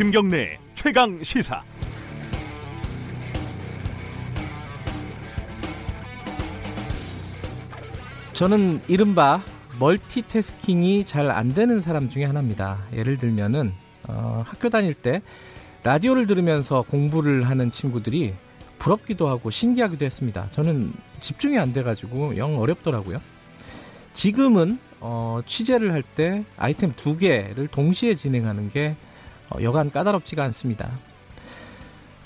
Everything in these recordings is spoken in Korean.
김경래 최강 시사. 저는 이른바 멀티태스킹이 잘 안 되는 사람 중에 하나입니다. 예를 들면은 어, 학교 다닐 때 라디오를 들으면서 공부를 하는 친구들이 부럽기도 하고 신기하기도 했습니다. 저는 집중이 안 돼가지고 영 어렵더라고요. 지금은 어, 취재를 할 때 아이템 두 개를 동시에 진행하는 게 어, 여간 까다롭지가 않습니다.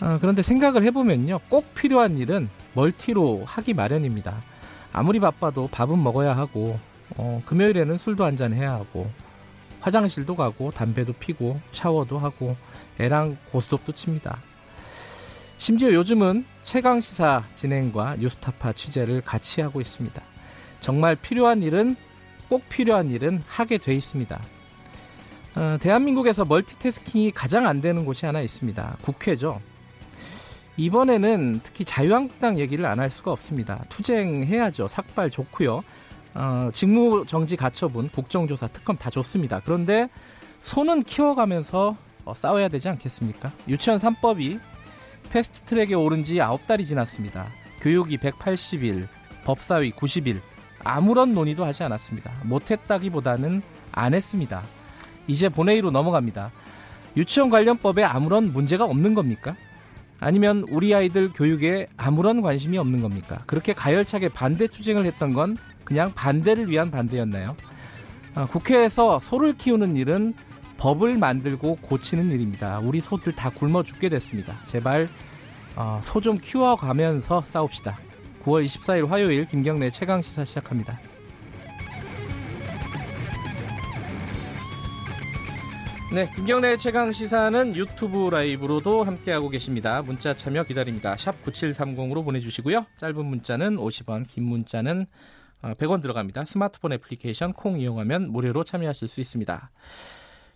어, 그런데 생각을 해보면요. 꼭 필요한 일은 멀티로 하기 마련입니다. 아무리 바빠도 밥은 먹어야 하고 어, 금요일에는 술도 한잔 해야 하고 화장실도 가고 담배도 피고 샤워도 하고 애랑 고스톱도 칩니다. 심지어 요즘은 최강 시사 진행과 뉴스타파 취재를 같이 하고 있습니다. 정말 필요한 일은 꼭 필요한 일은 하게 돼 있습니다. 어, 대한민국에서 멀티태스킹이 가장 안 되는 곳이 하나 있습니다. 국회죠. 이번에는 특히 자유한국당 얘기를 안 할 수가 없습니다. 투쟁해야죠. 삭발 좋고요. 어, 직무정지 가처분, 국정조사, 특검 다 좋습니다. 그런데 손은 키워가면서 어, 싸워야 되지 않겠습니까? 유치원 3법이 패스트트랙에 오른 지 9달이 지났습니다. 교육이 180일, 법사위 90일, 아무런 논의도 하지 않았습니다. 못했다기보다는 안 했습니다. 이제 본회의로 넘어갑니다. 유치원 관련법에 아무런 문제가 없는 겁니까? 아니면 우리 아이들 교육에 아무런 관심이 없는 겁니까? 그렇게 가열차게 반대 투쟁을 했던 건 그냥 반대를 위한 반대였나요? 아, 국회에서 소를 키우는 일은 법을 만들고 고치는 일입니다. 우리 소들 다 굶어 죽게 됐습니다. 제발 어, 소 좀 키워가면서 싸웁시다. 9월 24일 화요일 김경래 최강 시사 시작합니다. 네, 김경래 최강 시사는 유튜브 라이브로도 함께하고 계십니다. 문자 참여 기다립니다. 샵 9730으로 보내주시고요. 짧은 문자는 50원, 긴 문자는 100원 어, 들어갑니다. 스마트폰 애플리케이션 콩 이용하면 무료로 참여하실 수 있습니다.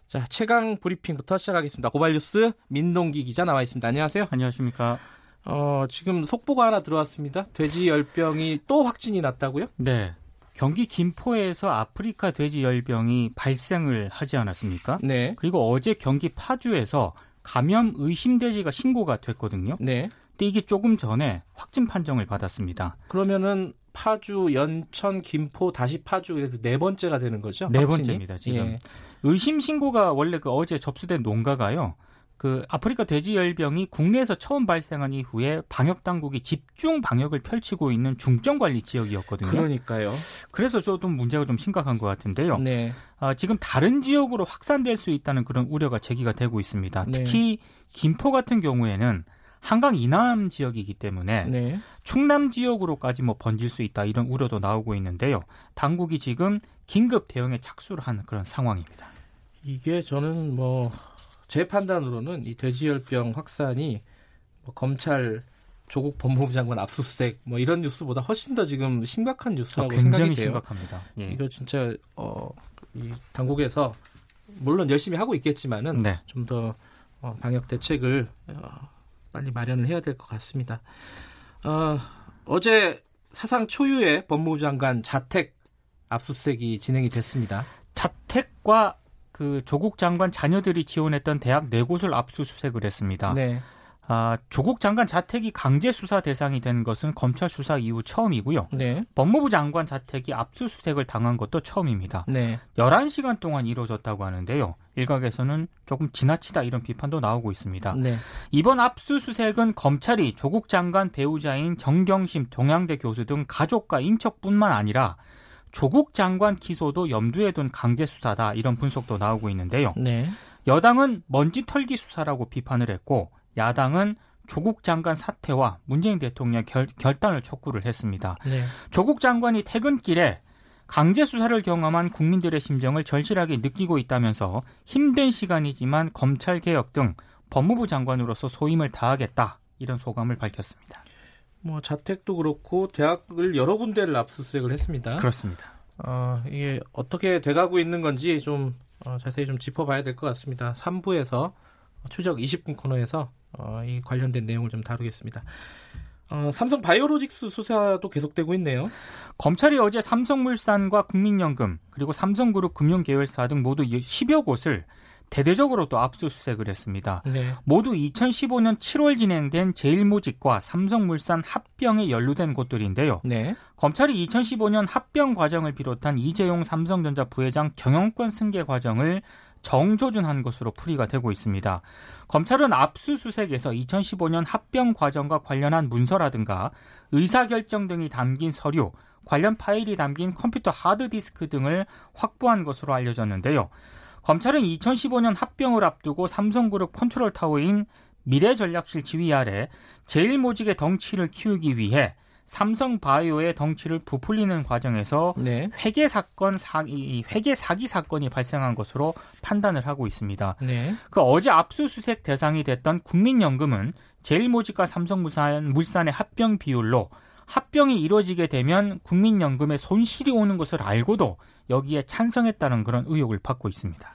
자, 최강 브리핑부터 시작하겠습니다. 고발뉴스 민동기 기자 나와 있습니다. 안녕하세요. 안녕하십니까. 어, 지금 속보가 하나 들어왔습니다. 돼지 열병이 또 확진이 났다고요? 네. 경기 김포에서 아프리카 돼지 열병이 발생을 하지 않았습니까? 네. 그리고 어제 경기 파주에서 감염 의심 돼지가 신고가 됐거든요. 네. 근데 이게 조금 전에 확진 판정을 받았습니다. 그러면은 파주, 연천, 김포, 다시 파주 그래서 네 번째가 되는 거죠? 네 확진이? 번째입니다. 지금 예. 의심 신고가 원래 그 어제 접수된 농가가요. 그 아프리카 돼지열병이 국내에서 처음 발생한 이후에 방역 당국이 집중 방역을 펼치고 있는 중점 관리 지역이었거든요. 그러니까요. 그래서 저도 문제가 좀 심각한 것 같은데요. 네. 아, 지금 다른 지역으로 확산될 수 있다는 그런 우려가 제기가 되고 있습니다. 네. 특히 김포 같은 경우에는 한강 이남 지역이기 때문에 네. 충남 지역으로까지 뭐 번질 수 있다 이런 우려도 나오고 있는데요. 당국이 지금 긴급 대응에 착수를 하는 그런 상황입니다. 이게 저는 뭐 제 판단으로는 이 돼지열병 확산이 뭐 검찰 조국 법무부 장관 압수수색 뭐 이런 뉴스보다 훨씬 더 지금 심각한 뉴스라고 아, 생각이 돼요. 심각합니다. 예. 이거 진짜 어, 이 당국에서 물론 열심히 하고 있겠지만은 네. 좀더 어, 방역 대책을 어, 빨리 마련을 해야 될 것 같습니다. 어, 어제 사상 초유의 법무부 장관 자택 압수수색이 진행이 됐습니다. 자택과 그 조국 장관 자녀들이 지원했던 대학 네 곳을 압수수색을 했습니다. 네. 아, 조국 장관 자택이 강제 수사 대상이 된 것은 검찰 수사 이후 처음이고요. 네. 법무부 장관 자택이 압수수색을 당한 것도 처음입니다. 네. 11시간 동안 이루어졌다고 하는데요. 일각에서는 조금 지나치다 이런 비판도 나오고 있습니다. 네. 이번 압수수색은 검찰이 조국 장관 배우자인 정경심 동양대 교수 등 가족과 인척뿐만 아니라 조국 장관 기소도 염두에 둔 강제 수사다 이런 분석도 나오고 있는데요. 네. 여당은 먼지 털기 수사라고 비판을 했고 야당은 조국 장관 사퇴와 문재인 대통령 결, 결단을 촉구를 했습니다. 네. 조국 장관이 퇴근길에 강제 수사를 경험한 국민들의 심정을 절실하게 느끼고 있다면서 힘든 시간이지만 검찰 개혁 등 법무부 장관으로서 소임을 다하겠다 이런 소감을 밝혔습니다. 뭐 자택도 그렇고 대학을 여러 군데를 압수수색을 했습니다. 그렇습니다. 어, 이게 어떻게 돼가고 있는 건지 좀 어, 자세히 좀 짚어봐야 될 것 같습니다. 3부에서 추적 20분 코너에서 어, 이 관련된 내용을 좀 다루겠습니다. 어, 삼성 바이오로직스 수사도 계속되고 있네요. 검찰이 어제 삼성물산과 국민연금 그리고 삼성그룹 금융계열사 등 모두 10여 곳을 대대적으로 또 압수수색을 했습니다. 네. 모두 2015년 7월 진행된 제일모직과 삼성물산 합병에 연루된 곳들인데요. 네. 검찰이 2015년 합병 과정을 비롯한 이재용 삼성전자 부회장 경영권 승계 과정을 정조준한 것으로 풀이가 되고 있습니다. 검찰은 압수수색에서 2015년 합병 과정과 관련한 문서라든가 의사결정 등이 담긴 서류, 관련 파일이 담긴 컴퓨터 하드디스크 등을 확보한 것으로 알려졌는데요. 검찰은 2015년 합병을 앞두고 삼성그룹 컨트롤타워인 미래전략실 지휘 아래 제일모직의 덩치를 키우기 위해 삼성바이오의 덩치를 부풀리는 과정에서 네. 회계 사건 사기 회계 사기 사건이 발생한 것으로 판단을 하고 있습니다. 네. 그 어제 압수수색 대상이 됐던 국민연금은 제일모직과 삼성물산 물산의 합병 비율로 합병이 이루어지게 되면 국민연금에 손실이 오는 것을 알고도 여기에 찬성했다는 그런 의혹을 받고 있습니다.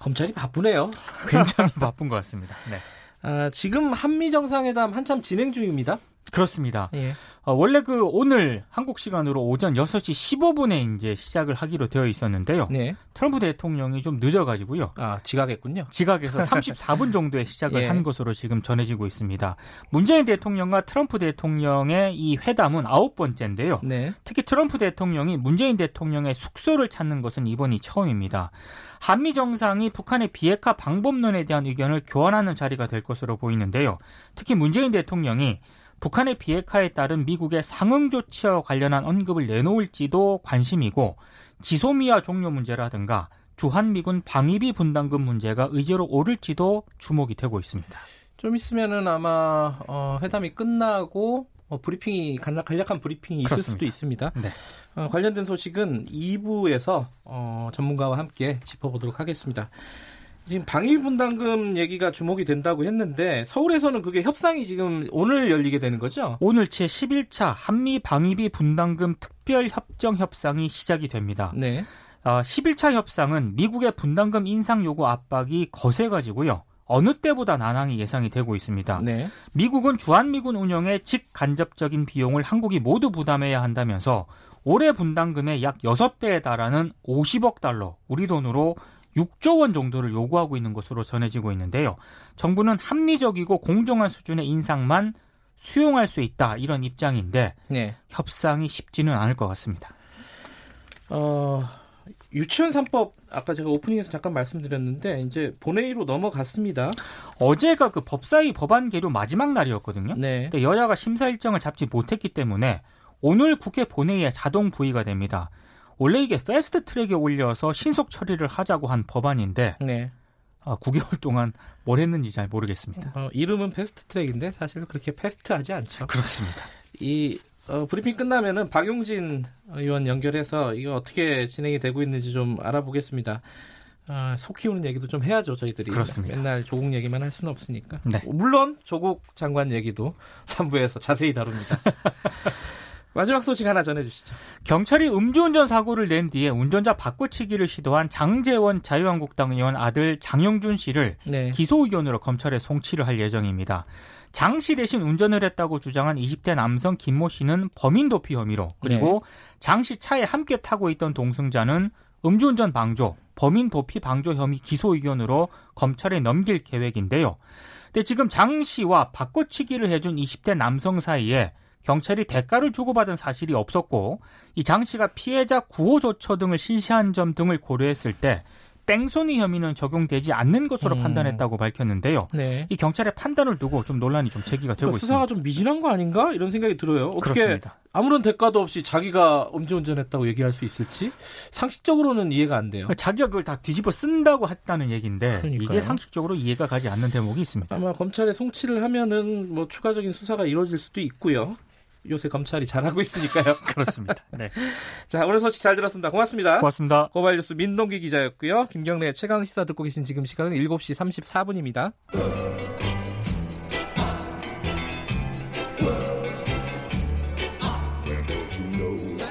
검찰이 바쁘네요. 굉장히 바쁜 것 같습니다. 네. 아, 지금 한미 정상회담 한참 진행 중입니다. 그렇습니다. 예. 어, 원래 그 오늘 한국 시간으로 오전 6시 15분에 이제 시작을 하기로 되어 있었는데요. 네. 트럼프 대통령이 좀 늦어가지고요. 아, 지각했군요. 지각해서 34분 정도에 시작을 예. 한 것으로 지금 전해지고 있습니다. 문재인 대통령과 트럼프 대통령의 이 회담은 아홉 번째인데요. 네. 특히 트럼프 대통령이 문재인 대통령의 숙소를 찾는 것은 이번이 처음입니다. 한미 정상이 북한의 비핵화 방법론에 대한 의견을 교환하는 자리가 될 것으로 보이는데요. 특히 문재인 대통령이 북한의 비핵화에 따른 미국의 상응 조치와 관련한 언급을 내놓을지도 관심이고 지소미아 종료 문제라든가 주한미군 방위비 분담금 문제가 의제로 오를지도 주목이 되고 있습니다. 좀 있으면은 아마 어, 회담이 끝나고 어, 브리핑이 간략한 브리핑이 있을 그렇습니다. 수도 있습니다. 네. 어, 관련된 소식은 2부에서 어, 전문가와 함께 짚어보도록 하겠습니다. 지금 방위 분담금 얘기가 주목이 된다고 했는데 서울에서는 그게 협상이 지금 오늘 열리게 되는 거죠? 오늘 제 11차 한미 방위비 분담금 특별 협정 협상이 시작이 됩니다. 네. 어, 11차 협상은 미국의 분담금 인상 요구 압박이 거세가지고요. 어느 때보다 난항이 예상이 되고 있습니다. 네. 미국은 주한미군 운영의 직간접적인 비용을 한국이 모두 부담해야 한다면서 올해 분담금의 약 6배에 달하는 50억 달러, 우리 돈으로 6조 원 정도를 요구하고 있는 것으로 전해지고 있는데요. 정부는 합리적이고 공정한 수준의 인상만 수용할 수 있다 이런 입장인데 네. 협상이 쉽지는 않을 것 같습니다. 어, 유치원 3법 아까 제가 오프닝에서 잠깐 말씀드렸는데 이제 본회의로 넘어갔습니다. 어제가 그 법사위 법안 계류 마지막 날이었거든요. 네. 근데 여야가 심사 일정을 잡지 못했기 때문에 오늘 국회 본회의에 자동 부의가 됩니다. 원래 이게 패스트 트랙에 올려서 신속 처리를 하자고 한 법안인데 네. 아, 9개월 동안 뭘 했는지 잘 모르겠습니다. 어, 이름은 패스트 트랙인데 사실 그렇게 fast하지 않죠. 그렇습니다. 이 어, 브리핑 끝나면은 박용진 의원 연결해서 이거 어떻게 진행이 되고 있는지 좀 알아보겠습니다. 아, 속 키우는 얘기도 좀 해야죠, 저희들이. 그렇습니다. 맨날 조국 얘기만 할 수는 없으니까. 네. 물론 조국 장관 얘기도 3부에서 자세히 다룹니다. 마지막 소식 하나 전해주시죠. 경찰이 음주운전 사고를 낸 뒤에 운전자 바꿔치기를 시도한 장재원 자유한국당 의원 아들 장영준 씨를 네. 기소 의견으로 검찰에 송치를 할 예정입니다. 장 씨 대신 운전을 했다고 주장한 20대 남성 김모 씨는 범인 도피 혐의로 그리고 네. 장씨 차에 함께 타고 있던 동승자는 음주운전 방조, 범인 도피 방조 혐의 기소 의견으로 검찰에 넘길 계획인데요. 근데 지금 장 씨와 바꿔치기를 해준 20대 남성 사이에 경찰이 대가를 주고받은 사실이 없었고 이 장 씨가 피해자 구호 조처 등을 실시한 점 등을 고려했을 때 뺑소니 혐의는 적용되지 않는 것으로 음. 판단했다고 밝혔는데요. 네. 이 경찰의 판단을 두고 좀 논란이 좀 제기가 되고 그러니까 있습니다. 수사가 좀 미진한 거 아닌가 이런 생각이 들어요. 어떻게 그렇습니다. 아무런 대가도 없이 자기가 음주운전했다고 얘기할 수 있을지 상식적으로는 이해가 안 돼요. 자기가 그걸 다 뒤집어 쓴다고 했다는 얘기인데 그러니까요. 이게 상식적으로 이해가 가지 않는 대목이 있습니다. 아마 검찰에 송치를 하면은 뭐 추가적인 수사가 이루어질 수도 있고요. 요새 검찰이 잘하고 있으니까요. 그렇습니다. 네. 자, 오늘 소식 잘 들었습니다. 고맙습니다. 고맙습니다. 고발뉴스 민동기 기자였고요. 김경래 최강 시사 듣고 계신 지금 시간은 7시 34분입니다.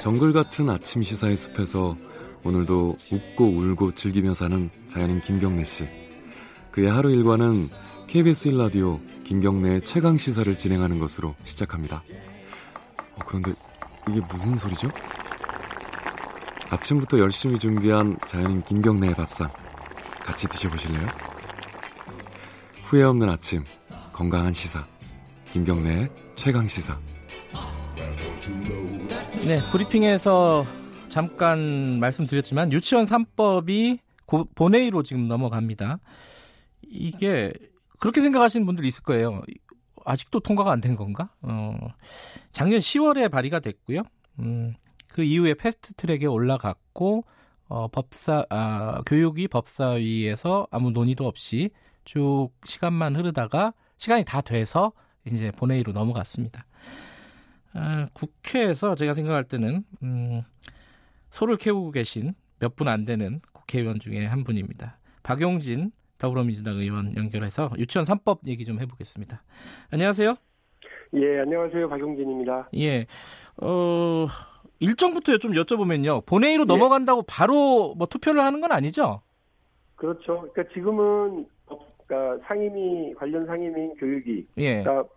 정글 같은 아침 시사의 숲에서 오늘도 웃고 울고 즐기며 사는 자연인 김경래 씨. 그의 하루 일과는 KBS 1라디오 김경래의 최강 시사를 진행하는 것으로 시작합니다. 어, 그런데 이게 무슨 소리죠? 아침부터 열심히 준비한 자연인 김경래의 밥상. 같이 드셔보실래요? 후회 없는 아침, 건강한 시사. 김경래의 최강 시사. 네, 브리핑에서 잠깐 말씀드렸지만 유치원 3법이 고, 본회의로 지금 넘어갑니다. 이게 그렇게 생각하시는 분들이 있을 거예요. 아직도 통과가 안 된 건가? 어, 작년 10월에 발의가 됐고요. 음, 그 이후에 패스트 트랙에 올라갔고 어, 법사 아, 교육위 법사위에서 아무 논의도 없이 쭉 시간만 흐르다가 시간이 다 돼서 이제 본회의로 넘어갔습니다. 아, 국회에서 제가 생각할 때는 음, 소를 캐우고 계신 몇 분 안 되는 국회의원 중에 한 분입니다. 박용진 더불어민주당 의원 연결해서 유치원 3법 얘기 좀 해보겠습니다. 안녕하세요. 예, 안녕하세요. 박용진입니다. 예, 어, 일정부터 좀 여쭤보면요. 본회의로 예. 넘어간다고 바로 뭐 투표를 하는 건 아니죠? 그렇죠. 그러니까 지금은 그러니까 상임위 관련 상임위인 교육이 예. 그러니까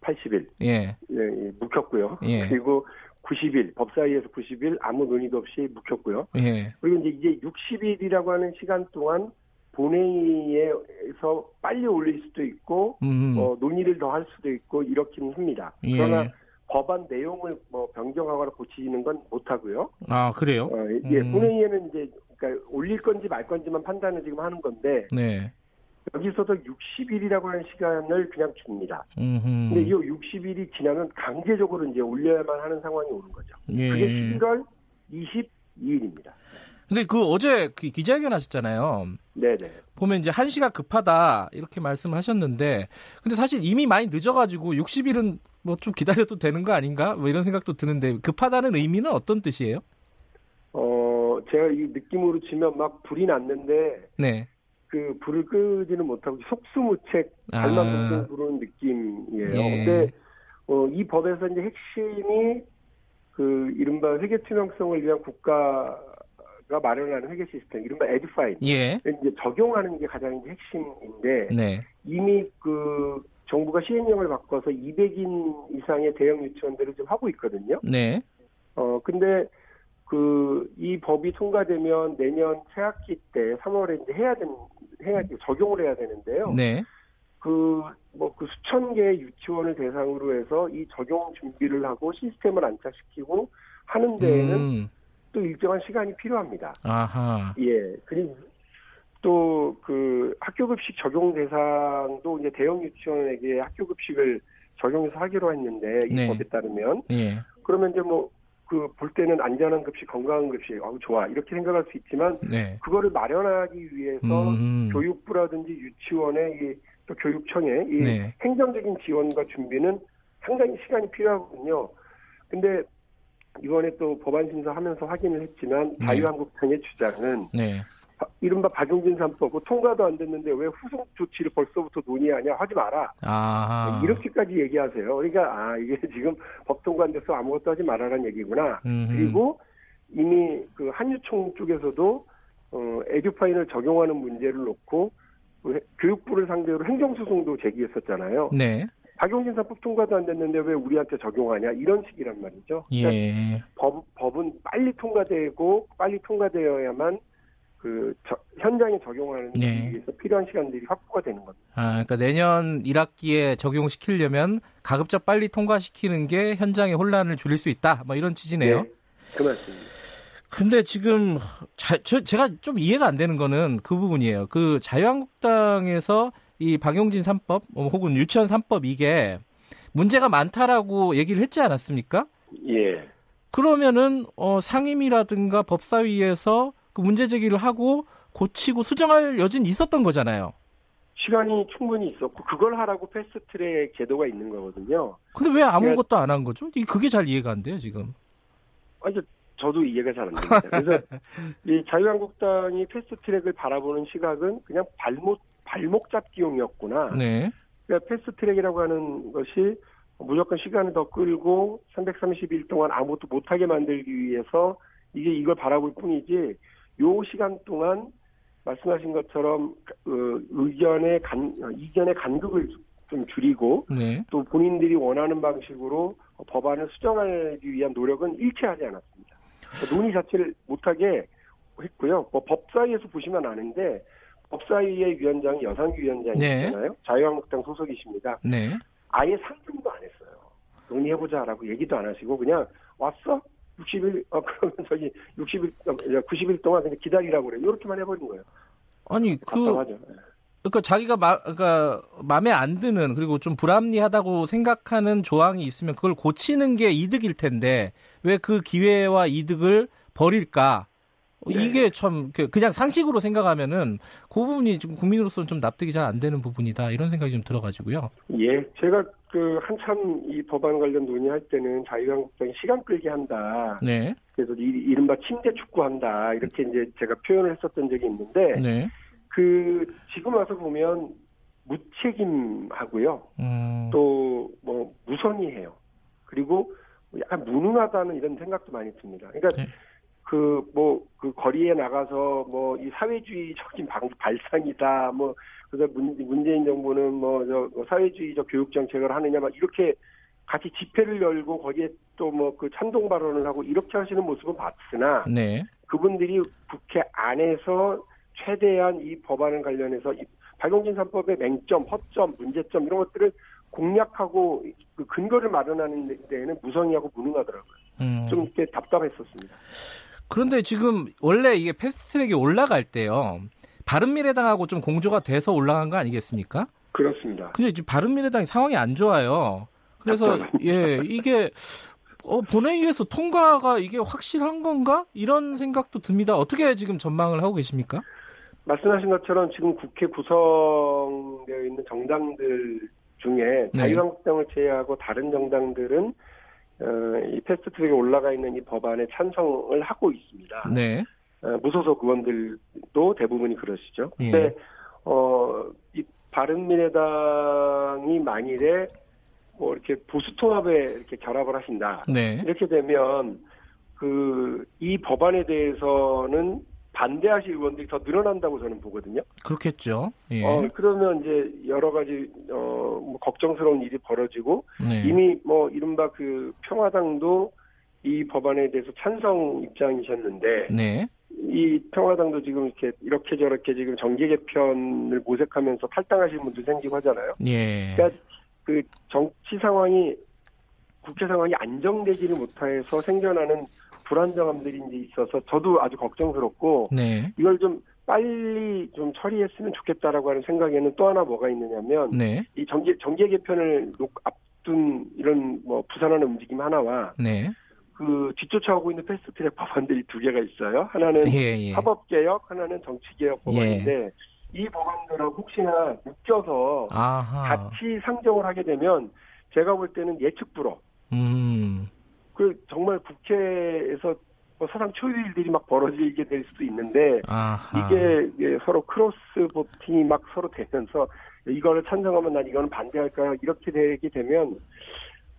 180일 예. 예, 예 묵혔고요. 예. 그리고 90일 법사위에서 90일 아무 논의도 없이 묵혔고요. 예. 그리고 이제 이제 60일이라고 하는 시간 동안 본회의에서 빨리 올릴 수도 있고 음. 어, 논의를 더 할 수도 있고 이렇긴 합니다. 예. 그러나 법안 내용을 뭐 변경하거나 고치는 건 못하고요. 아 그래요? 어, 예, 음. 본회의에는 이제 그러니까 올릴 건지 말 건지만 판단을 지금 하는 건데 네. 여기서도 60일이라고 하는 시간을 그냥 줍니다. 음흠. 근데 이 60일이 지나면 강제적으로 이제 올려야만 하는 상황이 오는 거죠. 예. 그게 11월 22일입니다. 근데 그 어제 그 기자회견 하셨잖아요. 네네. 보면 이제 한 시가 급하다 이렇게 말씀하셨는데, 근데 사실 이미 많이 늦어가지고 60일은 뭐 좀 기다려도 되는 거 아닌가? 뭐 이런 생각도 드는데 급하다는 의미는 어떤 뜻이에요? 어, 제가 이 느낌으로 치면 막 불이 났는데, 네. 그 불을 끄지는 못하고 속수무책 잘만 아. 부르는 느낌이에요. 예. 근데 어, 이 법에서 이제 핵심이 그 이른바 회계 투명성을 위한 국가 가 마련하는 회계 시스템, 이른바 에듀파인. 예. 이제 적용하는 게 가장 이제 핵심인데 네. 이미 그 정부가 시행령을 바꿔서 200인 이상의 대형 유치원들을 좀 하고 있거든요. 네. 어 근데 그 이 법이 통과되면 내년 새학기 때 3월에 이제 해야 되는 해야 적용을 해야 되는데요. 네. 그, 뭐, 그 수천 개의 유치원을 대상으로 해서 이 적용 준비를 하고 시스템을 안착시키고 하는 데에는 음. 또 일정한 시간이 필요합니다. 아하. 예. 그리고 또 그 학교급식 적용 대상도 이제 대형 유치원에게 학교급식을 적용해서 하기로 했는데 이 네. 법에 따르면. 예. 그러면 이제 뭐 그 볼 때는 안전한 급식, 건강한 급식, 아우 좋아 이렇게 생각할 수 있지만 네. 그거를 마련하기 위해서 음. 교육부라든지 유치원의 이, 또 교육청의 이 네. 행정적인 지원과 준비는 상당히 시간이 필요하거든요. 근데 이번에 또 법안 심사하면서 확인을 했지만 네. 자유한국당의 주장은 네. 이른바 박용진 3법 뭐 통과도 안 됐는데 왜 후속 조치를 벌써부터 논의하냐 하지 마라 아 이렇게까지 얘기하세요. 그러니까 아 이게 지금 법 통과 안 돼서 아무것도 하지 말아라는 얘기구나. 음흠. 그리고 이미 그 한유총 쪽에서도 어 에듀파인을 적용하는 문제를 놓고 그 교육부를 상대로 행정소송도 제기했었잖아요. 네. 박용진 3법 통과도 안 됐는데 왜 우리한테 적용하냐 이런 식이란 말이죠. 그러니까 예. 법, 법은 빨리 통과되고 빨리 통과되어야만 그 저, 현장에 적용하는 네. 위해서 필요한 시간들이 확보가 되는 겁니다. 아, 그러니까 내년 1학기에 적용시키려면 가급적 빨리 통과시키는 게 현장의 혼란을 줄일 수 있다. 뭐 이런 취지네요. 네, 그 말씀입니다. 근데 지금 자, 저, 제가 좀 이해가 안 되는 거는 그 부분이에요. 그 자유한국당에서 이 박용진 3법 어, 혹은 유치원 3법 이게 문제가 많다라고 얘기를 했지 않았습니까? 예. 그러면은 어, 상임위라든가 법사위에서 그 문제 제기를 하고 고치고 수정할 여지는 있었던 거잖아요. 시간이 충분히 있었고 그걸 하라고 패스트트랙 제도가 있는 거거든요. 근데 왜 아무것도 안한 거죠? 그게 잘 이해가 안 돼요 지금. 아니 저도 이해가 잘 안 됩니다. 그래서 이 자유한국당이 패스트트랙을 바라보는 시각은 그냥 발목 발목 잡기용이었구나. 네. 그러니까 패스트트랙이라고 하는 것이 무조건 시간을 더 끌고 330일 동안 아무것도 못하게 만들기 위해서 이게 이걸 바라볼 뿐이지 요 시간 동안 말씀하신 것처럼 그 의견의 간 이견의 간극을 좀 줄이고 네. 또 본인들이 원하는 방식으로 법안을 수정하기 위한 노력은 일체 하지 않았습니다. 논의 자체를 못하게 했고요. 뭐 법사위에서 보시면 아는데 법사위의 위원장이 여상규 위원장이잖아요. 네. 자유한국당 소속이십니다. 네. 아예 상정도 안 했어요. 논의해보자라고 얘기도 안 하시고 그냥 왔어? 60일, 어, 그러면 저기 60일, 90일 어, 동안 그냥 기다리라고 그래. 이렇게만 해버린 거예요. 아니, 그. 답답하죠. 그러니까 자기가 마, 그러니까 마음에 안 드는 그리고 좀 불합리하다고 생각하는 조항이 있으면 그걸 고치는 게 이득일 텐데 왜 그 기회와 이득을 버릴까? 네. 이게 참 그, 그냥 상식으로 생각하면은 그 부분이 지금 국민으로서는 좀 납득이 잘 안 되는 부분이다 이런 생각이 좀 들어가지고요. 예, 제가 그 한참 이 법안 관련 논의할 때는 자유한국당이 시간 끌게 한다. 네. 그래서 이, 이른바 침대 축구한다 이렇게 이제 제가 표현을 했었던 적이 있는데 네. 그 지금 와서 보면 무책임하고요. 음. 또뭐 무선이해요. 그리고 약간 무능하다는 이런 생각도 많이 듭니다. 그러니까 네. 그, 뭐, 그 거리에 나가서 뭐, 이 사회주의적인 방, 발상이다, 뭐, 그래서 문, 문재인 정부는 뭐, 저, 뭐 사회주의적 교육정책을 하느냐, 막 이렇게 같이 집회를 열고 거기에 또 뭐 그 찬동 발언을 하고 이렇게 하시는 모습은 봤으나, 네. 그분들이 국회 안에서 최대한 이 법안을 관련해서 이 박용진 3법의 맹점, 허점, 문제점 이런 것들을 공략하고 그 근거를 마련하는 데에는 무성의하고 무능하더라고요. 음. 좀 이렇게 답답했었습니다. 그런데 지금 원래 이게 패스트트랙이 올라갈 때요. 바른미래당하고 좀 공조가 돼서 올라간 거 아니겠습니까? 그렇습니다. 근데 지금 바른미래당이 상황이 안 좋아요. 그래서 예 이게 어, 본회의에서 통과가 이게 확실한 건가? 이런 생각도 듭니다. 어떻게 지금 전망을 하고 계십니까? 말씀하신 것처럼 지금 국회 구성되어 있는 정당들 중에 네. 자유한국당을 제외하고 다른 정당들은 어, 이 패스트트랙에 올라가 있는 이 법안에 찬성을 하고 있습니다. 네. 어, 무소속 의원들도 대부분이 그러시죠. 예. 근데 어, 이 바른미래당이 만일에 뭐 이렇게 보수 통합에 이렇게 결합을 하신다. 네. 이렇게 되면 그 이 법안에 대해서는 반대하실 의원들이 더 늘어난다고 저는 보거든요. 그렇겠죠. 예. 어, 그러면 이제 여러 가지 어, 뭐 걱정스러운 일이 벌어지고 네. 이미 뭐 이른바 그 평화당도 이 법안에 대해서 찬성 입장이셨는데 네. 이 평화당도 지금 이렇게 이렇게 저렇게 지금 정계 개편을 모색하면서 탈당하시는 분들 생기고 하잖아요. 예. 그러니까 그 정치 상황이 국회 상황이 안정되지를 못해서 생겨나는 불안정함들이 이제 있어서 저도 아주 걱정스럽고 네. 이걸 좀 빨리 좀 처리했으면 좋겠다라고 하는 생각에는 또 하나 뭐가 있느냐면 네. 이 정계 정계 개편을 앞둔 이런 뭐 부산하는 움직임 하나와 네. 그 뒤쫓아오고 있는 패스트트랙 법안들이 두 개가 있어요. 하나는 예, 예. 사법 개혁, 하나는 정치 개혁 법안인데 예. 이 법안들은 혹시나 묶여서 아하. 같이 상정을 하게 되면 제가 볼 때는 예측 불허. 음. 그 정말 국회에서 뭐 사상 초유의 일들이 막 벌어지게 될 수도 있는데 아하. 이게 서로 크로스 보팅이 막 서로 되면서 이거를 찬성하면 난 이거는 반대할까 이렇게 되게 되면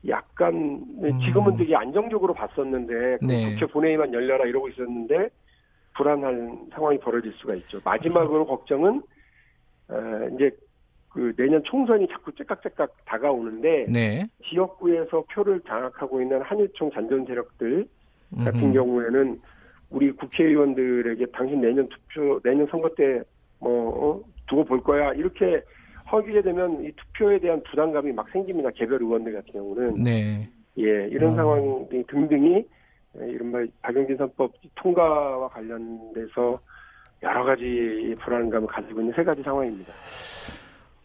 약간 음. 지금은 되게 안정적으로 봤었는데 그 네. 국회 본회의만 열려라 이러고 있었는데 불안한 상황이 벌어질 수가 있죠. 마지막으로 걱정은 어, 이제 그 내년 총선이 자꾸 째깍째깍 다가오는데 네. 지역구에서 표를 장악하고 있는 한일총 잔존 세력들 같은 음흠. 경우에는 우리 국회의원들에게 당신 내년 투표 내년 선거 때뭐 어, 두고 볼 거야 이렇게 허기게 되면 이 투표에 대한 부담감이 막 생깁니다 개별 의원들 같은 경우는 네. 예 이런 어. 상황 등등이 예, 이른바 박영진 선법 통과와 관련돼서 여러 가지 불안감을 가지고 있는 세 가지 상황입니다.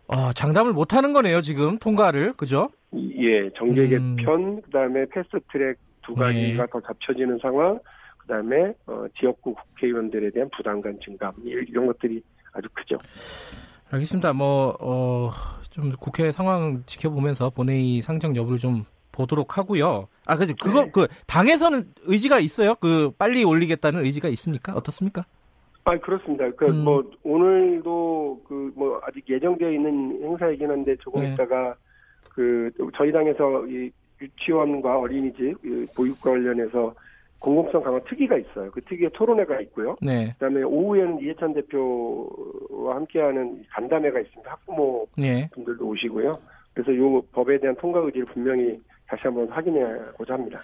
어, 장담을 못 하는 거네요, 지금 통과를. 그죠? 예, 정계 개편, 음. 그다음에 패스트 트랙 두 가지가 네. 더 잡혀지는 상황, 그다음에 어, 지역구 국회의원들에 대한 부담감 증감 이런 것들이 아주 크죠. 알겠습니다. 뭐, 어, 좀 국회 상황 지켜보면서 본회의 상정 여부를 좀 보도록 하고요. 아, 그지 그거, 네. 그, 당에서는 의지가 있어요? 그, 빨리 올리겠다는 의지가 있습니까? 어떻습니까? 아, 그렇습니다. 그, 음. 뭐, 오늘도 그, 뭐, 아직 예정되어 있는 행사이긴 한데 조금 네. 있다가 그, 저희 당에서 이 유치원과 어린이집 보육과 관련해서 공공성 강화 특위가 있어요. 그 특위에 토론회가 있고요. 네. 그다음에 오후에는 이해찬 대표와 함께하는 간담회가 있습니다. 학부모 네. 분들도 오시고요. 그래서 이 법에 대한 통과 의지를 분명히 다시 한번 확인해보자 합니다.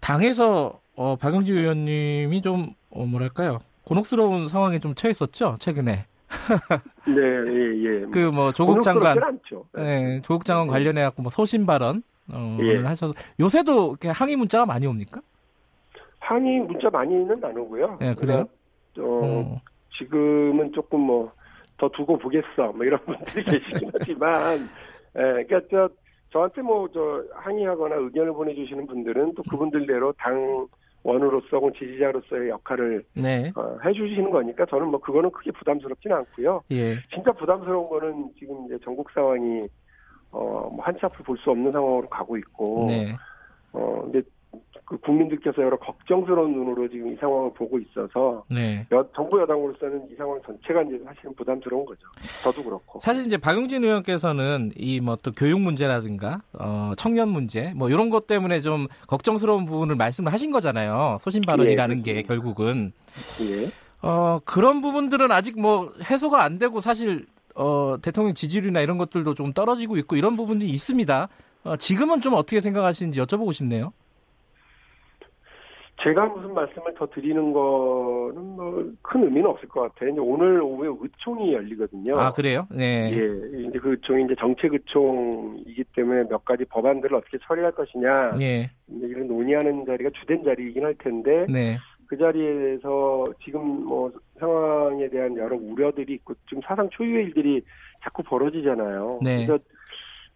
당에서 어, 박영지 의원님이 좀 어, 뭐랄까요 곤혹스러운 상황에 좀 처했었죠 최근에. 네, 예, 예. 그 뭐 조국 장관, 네, 조국 장관 관련해 갖고 뭐 소신 발언 어, 예. 하셔서 요새도 이렇게 항의 문자가 많이 옵니까? 항의 문자 많이는 안 오고요. 예, 그래요? 어, 어. 지금은 조금 뭐 더 두고 보겠어, 뭐 이런 분들이 계시긴 하지만, 예, 그러니까 저 저한테 뭐 저 항의하거나 의견을 보내주시는 분들은 또 그분들대로 당 원으로서 혹은 지지자로서의 역할을 네. 어, 해주시는 거니까 저는 뭐 그거는 크게 부담스럽지는 않고요. 예. 진짜 부담스러운 거는 지금 이제 전국 상황이 어 뭐 한치 앞을 볼 수 없는 상황으로 가고 있고 네. 어 근데 그 국민들께서 여러 걱정스러운 눈으로 지금 이 상황을 보고 있어서 네. 여, 정부 여당으로서는 이 상황 전체가 이제 사실은 부담스러운 거죠. 저도 그렇고. 사실 이제 박용진 의원께서는 이 뭐 또 교육 문제라든가 어, 청년 문제 뭐 이런 것 때문에 좀 걱정스러운 부분을 말씀을 하신 거잖아요. 소신 발언이라는 예, 게 결국은. 예. 어, 그런 부분들은 아직 뭐 해소가 안 되고 사실 어, 대통령 지지율이나 이런 것들도 좀 떨어지고 있고 이런 부분이 있습니다. 어, 지금은 좀 어떻게 생각하시는지 여쭤보고 싶네요. 제가 무슨 말씀을 더 드리는 거는 뭐 큰 의미는 없을 것 같아요. 이제 오늘 오후에 의총이 열리거든요. 아 그래요? 네. 예, 이제 그 의총이 이제 정책 의총이기 때문에 몇 가지 법안들을 어떻게 처리할 것이냐. 예. 이제 이런 논의하는 자리가 주된 자리이긴 할 텐데. 네. 그 자리에서 지금 뭐 상황에 대한 여러 우려들이 있고 지금 사상 초유의 일들이 자꾸 벌어지잖아요. 네. 그래서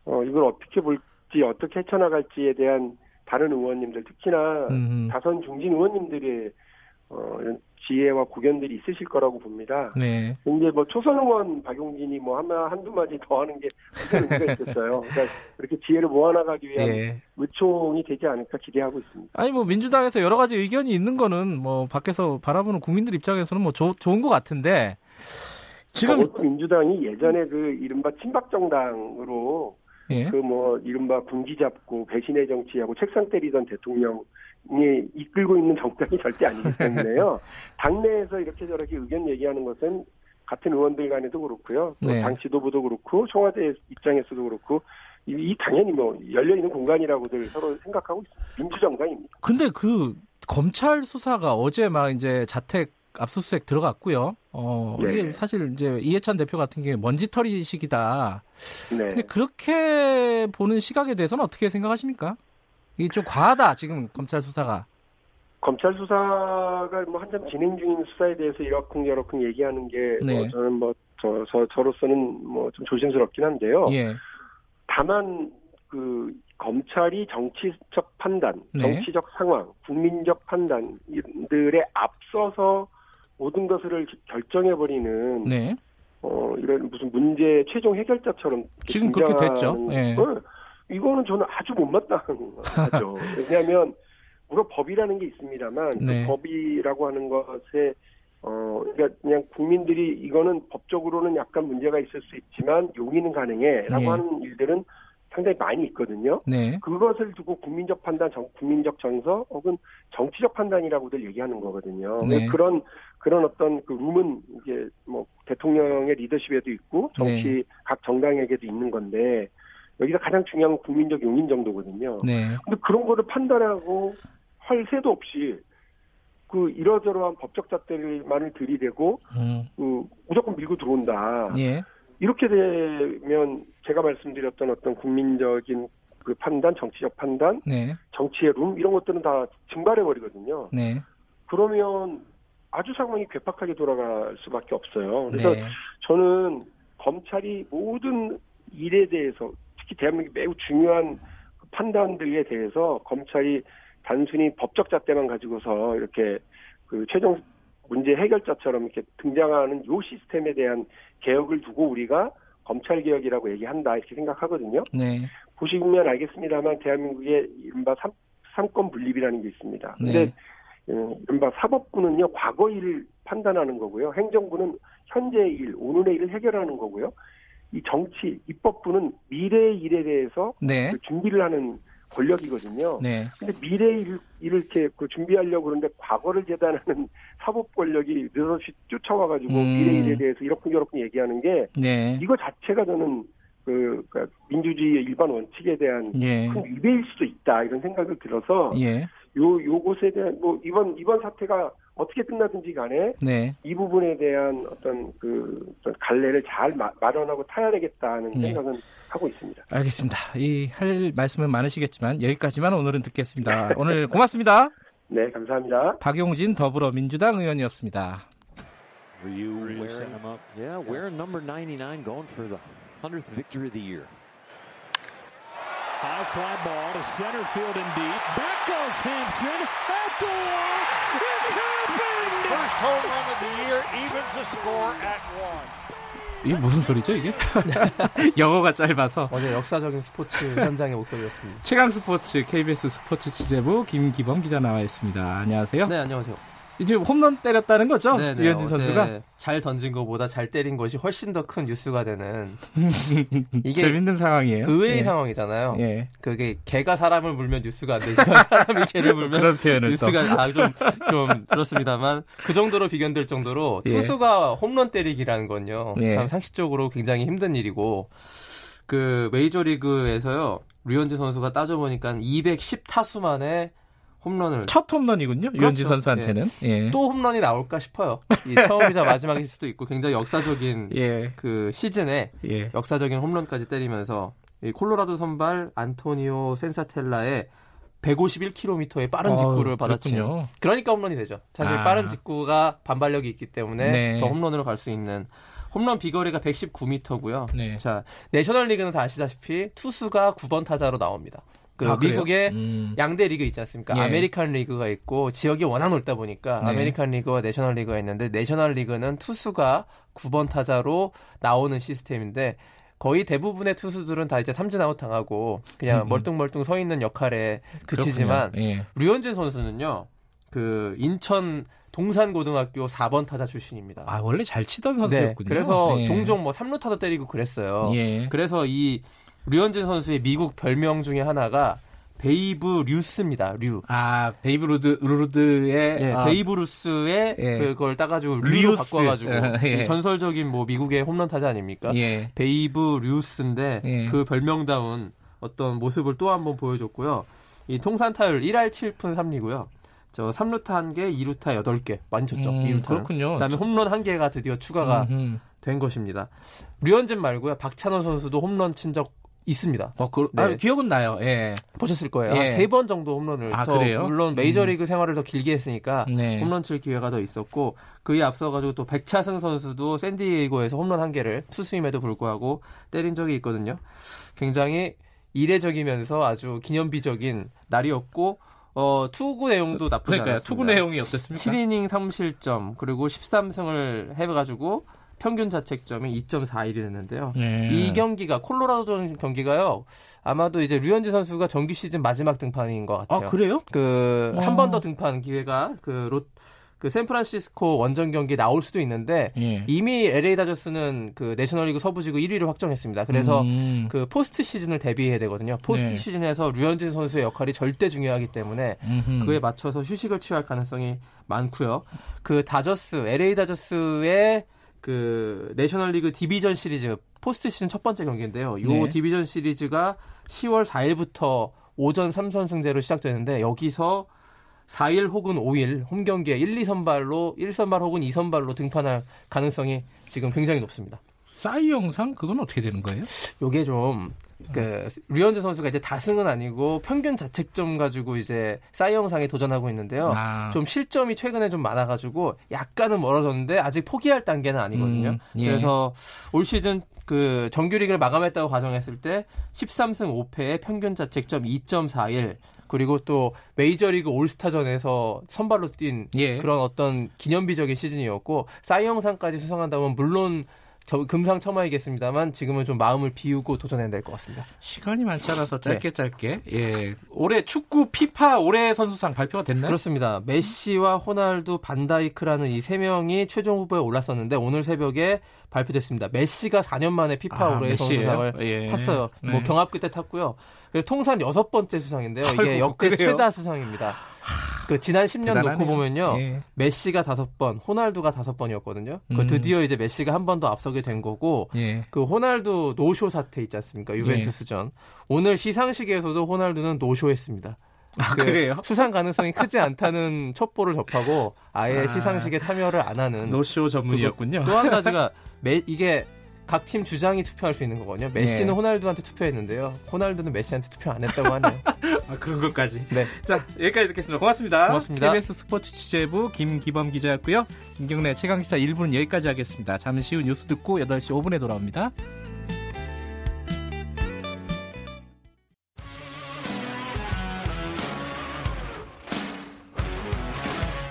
어 이걸 어떻게 볼지 어떻게 헤쳐나갈지에 대한 다른 의원님들 특히나 음. 다선 중진 의원님들의 어, 이런 지혜와 구견들이 있으실 거라고 봅니다. 네. 근데 뭐 초선 의원 박용진이 뭐 하나 한두 마디 더 하는 게 의미가 있었어요. 그러니까 그렇게 지혜를 모아나가기 위한 네. 의총이 되지 않을까 기대하고 있습니다. 아니 뭐 민주당에서 여러 가지 의견이 있는 거는 뭐 밖에서 바라보는 국민들 입장에서는 뭐 조, 좋은 것 같은데 지금 민주당이 예전에 그 이른바 친박 정당으로 예. 그뭐 이른바 군기 잡고 배신의 정치하고 책상 때리던 대통령이 이끌고 있는 정당이 절대 아니기 때문에요. 당내에서 이렇게 저렇게 의견 얘기하는 것은 같은 의원들 간에도 그렇고요. 네. 당 지도부도 그렇고 청와대 입장에서도 그렇고 이, 이 당연히 뭐 열려 있는 공간이라고들 서로 생각하고 있습니다. 민주정당입니다. 근데 그 검찰 수사가 어제 막 이제 자택 압수수색 들어갔고요. 어, 네. 이게 사실 이제 이해찬 대표 같은 게 먼지털이 식이다. 네. 근데 그렇게 보는 시각에 대해서는 어떻게 생각하십니까? 이게 좀 과하다, 지금 검찰 수사가. 검찰 수사가 뭐 한참 진행 중인 수사에 대해서 이러쿵저러쿵 얘기하는 게뭐 네. 뭐 저는 뭐 저, 저, 저로서는 뭐 좀 조심스럽긴 한데요. 예. 다만 그 검찰이 정치적 판단, 네. 정치적 상황, 국민적 판단들에 앞서서 모든 것을 결정해버리는 네. 어 이런 무슨 문제 최종 해결자처럼 지금 그렇게 됐죠. 네. 이거는 저는 아주 못마땅한 거죠. 왜냐하면 물론 법이라는 게 있습니다만 그 네. 그 법이라고 하는 것에 어 그러니까 그냥 국민들이 이거는 법적으로는 약간 문제가 있을 수 있지만 용인은 가능해라고 네. 하는 일들은 상당히 많이 있거든요. 네. 그것을 두고 국민적 판단, 정, 국민적 정서 혹은 정치적 판단이라고들 얘기하는 거거든요. 네. 그런 그런 어떤 그 룸은 이제 뭐 대통령의 리더십에도 있고 정치 네. 각 정당에게도 있는 건데 여기서 가장 중요한 건 국민적 용인 정도거든요. 네. 근데 그런 거를 판단하고 할 새도 없이 그 이러저러한 법적 잣대를만을 들이대고 음. 그 무조건 밀고 들어온다. 예. 이렇게 되면 제가 말씀드렸던 어떤 국민적인 그 판단, 정치적 판단, 네. 정치의 룸 이런 것들은 다 증발해 버리거든요. 네. 그러면 아주 상황이 괴팍하게 돌아갈 수밖에 없어요. 그래서 네. 저는 검찰이 모든 일에 대해서 특히 대한민국 매우 중요한 판단들에 대해서 검찰이 단순히 법적 잣대만 가지고서 이렇게 그 최종 문제 해결자처럼 이렇게 등장하는 요 시스템에 대한 개혁을 두고 우리가 검찰 개혁이라고 얘기한다 이렇게 생각하거든요. 네. 보시면 알겠습니다만 대한민국의 이른바 삼, 삼권 분립이라는 게 있습니다. 네. 근데 네. 이른바 사법부는요 과거 일을 판단하는 거고요. 행정부는 현재의 일, 오늘의 일을 해결하는 거고요. 이 정치, 입법부는 미래의 일에 대해서 네. 그 준비를 하는 권력이거든요. 네. 근데 미래 일, 일을 이렇게 그 준비하려고 그러는데 과거를 재단하는 사법 권력이 느닷없이 쫓아와가지고 음. 미래 일에 대해서 이렇게저렇게 얘기하는 게 네. 이거 자체가 저는 그 그러니까 민주주의의 일반 원칙에 대한 예. 큰 위배일 수도 있다 이런 생각을 들어서 예. 요 요것에 대한 뭐 이번 이번 사태가 어떻게 끝나든지 간에 네. 이 부분에 대한 어떤 그 어떤 갈래를 잘 마, 마련하고 타야 되겠다는 네. 생각은 하고 있습니다. 알겠습니다. 이 할 말씀은 많으시겠지만 여기까지만 오늘은 듣겠습니다. 오늘 고맙습니다. 네, 감사합니다. 박용진 더불어민주당 의원이었습니다. Ryu wearing him up. Yeah, wearing number 99 going for the 100th victory of the year. High fly ball to center field and deep. Back goes Hampson at the wall. It's happened! First home run of the year evens the score at one. 이게 무슨 소리죠 이게? 영어가 짧아서 어제 역사적인 스포츠 현장의 목소리였습니다. 최강 스포츠 KBS 스포츠 취재부 김기범 기자 나와 있습니다. 안녕하세요. 네 안녕하세요. 이제 홈런 때렸다는 거죠? 네네, 유현진 선수가 잘 던진 것보다 잘 때린 것이 훨씬 더 큰 뉴스가 되는 이게 재밌는 상황이에요. 의외의 예. 상황이잖아요. 예. 그게 개가 사람을 물면 뉴스가 안 되지만 사람이 개를 물면 뉴스가 아좀좀 좀 그렇습니다만 그 정도로 비견될 정도로 예. 투수가 홈런 때리기라는 건요. 예. 참 상식적으로 굉장히 힘든 일이고 그 메이저리그에서요. 류현진 선수가 따져보니까 210 타수 만에 홈런을 첫 홈런이군요. 그렇죠. 유현진 선수한테는 예. 예. 또 홈런이 나올까 싶어요. 이 처음이자 마지막일 수도 있고 굉장히 역사적인 예. 그 시즌에 예. 역사적인 홈런까지 때리면서 이 콜로라도 선발 안토니오 센사텔라의 151km의 빠른 직구를 아, 받았죠. 그러니까 홈런이 되죠. 사실 아. 빠른 직구가 반발력이 있기 때문에 네. 더 홈런으로 갈 수 있는 홈런 비거리가 119m고요. 네. 자, 내셔널리그는 다 아시다시피 투수가 9번 타자로 나옵니다. 그 아, 미국의 음. 양대 리그 있지 않습니까? 예. 아메리칸 리그가 있고 지역이 워낙 넓다 보니까 네. 아메리칸 리그와 내셔널 리그가 있는데 내셔널 리그는 투수가 9번 타자로 나오는 시스템인데 거의 대부분의 투수들은 다 이제 삼진 아웃 당하고 그냥 음. 멀뚱멀뚱 서 있는 역할에 그치지만 예. 류현진 선수는요. 그 인천 동산고등학교 4번 타자 출신입니다. 아, 원래 잘 치던 선수였군요. 네, 그래서 네. 종종 뭐 3루타도 때리고 그랬어요. 예. 그래서 이 류현진 선수의 미국 별명 중에 하나가 베이브 류스입니다. 류. 아 베이브 루드 루드의 예, 아. 베이브 루스의 예. 그걸 따가지고 류로 바꿔가지고 예. 전설적인 뭐 미국의 홈런 타자 아닙니까? 예. 베이브 류스인데 예. 그 별명다운 어떤 모습을 또 한번 보여줬고요. 이 통산 타율 1할 7푼 3리고요. 저 3루타 1개, 2루타 8개 많이 쳤죠. 음, 2루타. 그렇군요. 그다음에 홈런 1개가 드디어 추가가 음흠. 된 것입니다. 류현진 말고요. 박찬호 선수도 홈런 친 적 있습니다. 어, 그, 네. 아, 기억은 나요. 예. 보셨을 거예요. 예. 세번 정도 홈런을 아, 더 그래요? 물론 메이저리그 음. 생활을 더 길게 했으니까 네. 홈런 칠 기회가 더 있었고 그에 앞서 가지고 또 백차승 선수도 샌디에이고에서 홈런 한 개를 투수임에도 불구하고 때린 적이 있거든요. 굉장히 이례적이면서 아주 기념비적인 날이었고 어, 투구 내용도 나쁘지 그러니까요. 않았습니다. 투구 내용이 어땠습니까? 7이닝 3실점 그리고 13승을 해가지고 평균 자책점이 2.41이 됐는데요. 네. 이 경기가 콜로라도전 경기가요. 아마도 이제 류현진 선수가 정규 시즌 마지막 등판인 것 같아요. 아 그래요? 그 한 번 더 등판 기회가 그 롯. 그 샌프란시스코 원정 경기 나올 수도 있는데 예. 이미 LA 다저스는 그 내셔널리그 서부지구 1위를 확정했습니다. 그래서 음. 그 포스트 시즌을 대비해야 되거든요. 포스트 네. 시즌에서 류현진 선수의 역할이 절대 중요하기 때문에 음흠. 그에 맞춰서 휴식을 취할 가능성이 많고요. 그 다저스 LA 다저스의 그 내셔널리그 디비전 시리즈 포스트 시즌 첫 번째 경기인데요. 이 네. 디비전 시리즈가 10월 4일부터 5전 3선승제로 시작되는데 여기서 4일 혹은 5일 홈 경기에 1, 2선발로 1선발 혹은 2선발로 등판할 가능성이 지금 굉장히 높습니다. 사이 영상 그건 어떻게 되는 거예요? 요게 좀 그 류현진 선수가 이제 다승은 아니고 평균 자책점 가지고 이제 사이 영상에 도전하고 있는데요. 아. 좀 실점이 최근에 좀 많아가지고 약간은 멀어졌는데 아직 포기할 단계는 아니거든요. 음, 예. 그래서 올 시즌 그 정규리그를 마감했다고 가정했을 때 13승 5패에 평균 자책점 2.41 그리고 또 메이저리그 올스타전에서 선발로 뛴 예. 그런 어떤 기념비적인 시즌이었고 싸이 영상까지 수상한다면 물론 저 금상첨화이겠습니다만 지금은 좀 마음을 비우고 도전해야 될 것 같습니다. 시간이 많지 않아서 짧게 네. 짧게 예 올해 축구 피파 올해 선수상 발표가 됐나요? 그렇습니다. 메시와 호날두, 반다이크라는 이 세 명이 최종 후보에 올랐었는데 오늘 새벽에 발표됐습니다. 메시가 4년 만에 피파 아, 올해 선수상을 예. 탔어요. 뭐 네. 뭐 경합 끝에 탔고요. 그래서 통산 여섯 번째 수상인데요. 이게 역대 그래요? 최다 수상입니다. 그 지난 10년 대단하네요. 놓고 보면요. 예. 메시가 다섯 번, 호날두가 다섯 번이었거든요. 그 음. 드디어 이제 메시가 한 번 더 앞서게 된 거고 예. 그 호날두 노쇼 사태 있지 않습니까? 유벤투스전. 예. 오늘 시상식에서도 호날두는 노쇼했습니다. 아, 그 그래요? 수상 가능성이 크지 않다는 첩보를 접하고 아예 아, 시상식에 참여를 안 하는 노쇼 전문이었군요. 또 한 가지가 매, 이게 각 팀 주장이 투표할 수 있는 거거든요. 메시는 네. 호날두한테 투표했는데요. 호날두는 메시한테 투표 안 했다고 하네요. 아, 그런 것까지. 네. 자, 여기까지 듣겠습니다. 고맙습니다. 고맙습니다. KBS 스포츠 취재부 김기범 기자였고요. 김경래 최강시사 1부는 여기까지 하겠습니다. 잠시 후 뉴스 듣고 8시 5분에 돌아옵니다.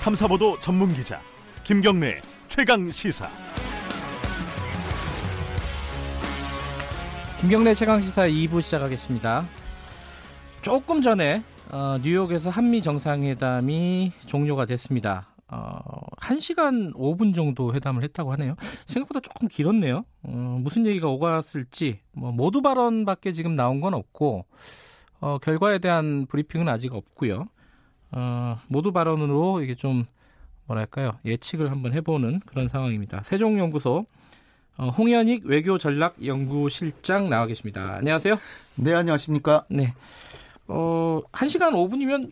탐사보도 전문 기자 김경래 최강 시사. 김경래 최강 시사 2부 시작하겠습니다. 조금 전에 어, 뉴욕에서 한미 정상회담이 종료가 됐습니다. 어, 1시간 5분 정도 회담을 했다고 하네요. 생각보다 조금 길었네요. 어, 무슨 얘기가 오갔을지 뭐 모두 발언밖에 지금 나온 건 없고 어, 결과에 대한 브리핑은 아직 없고요. 어, 모두 발언으로 이게 좀 뭐랄까요 예측을 한번 해보는 그런 상황입니다. 세종연구소 어, 홍현익 외교전략연구실장 나와 계십니다. 안녕하세요. 네, 안녕하십니까. 네. 어, 1시간 5분이면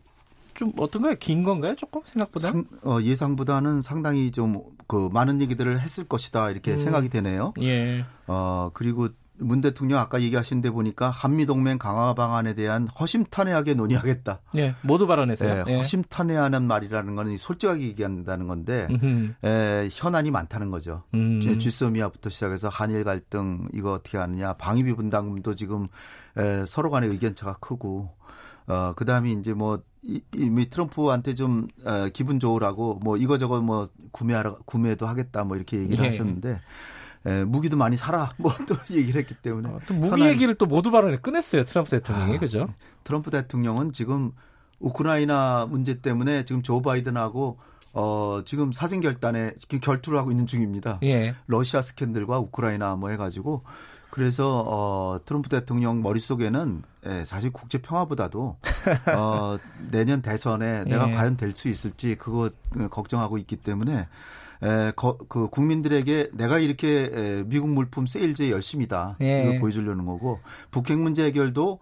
좀 어떤가요? 긴 건가요? 조금 생각보다? 상, 어, 예상보다는 상당히 좀 그 많은 얘기들을 했을 것이다 이렇게 음, 생각이 되네요. 예. 어, 그리고 문 대통령 아까 얘기하신 데 보니까 한미동맹 강화 방안에 대한 허심탄회하게 논의하겠다. 예, 모두 발언했어요. 예, 허심탄회하는 말이라는 건 솔직하게 얘기한다는 건데 예, 현안이 많다는 거죠. 음. 쥐소미아부터 시작해서 한일 갈등 이거 어떻게 하느냐, 방위비 분담금도 지금 예, 서로 간의 의견차가 크고 어, 그 다음에 이제 뭐, 이, 이 트럼프한테 좀, 어, 기분 좋으라고, 뭐, 이거저거 뭐, 구매하러, 구매도 하겠다, 뭐, 이렇게 얘기를 예. 하셨는데, 에, 무기도 많이 사라 뭐 또 얘기를 했기 때문에 어, 또 무기 편한... 얘기를 또 모두 발언에 꺼냈어요 트럼프 대통령이 아, 그죠? 트럼프 대통령은 지금 우크라이나 문제 때문에 지금 조 바이든하고 어 지금 사생 결단에 지금 결투를 하고 있는 중입니다. 예. 러시아 스캔들과 우크라이나 뭐 해가지고 그래서 어 트럼프 대통령 머릿속에는 예, 사실 국제 평화보다도 어 내년 대선에 내가 예. 과연 될 수 있을지 그거 걱정하고 있기 때문에 에, 거, 그 국민들에게 내가 이렇게 에, 미국 물품 세일즈에 열심이다. 예. 이걸 보여주려는 거고 북핵 문제 해결도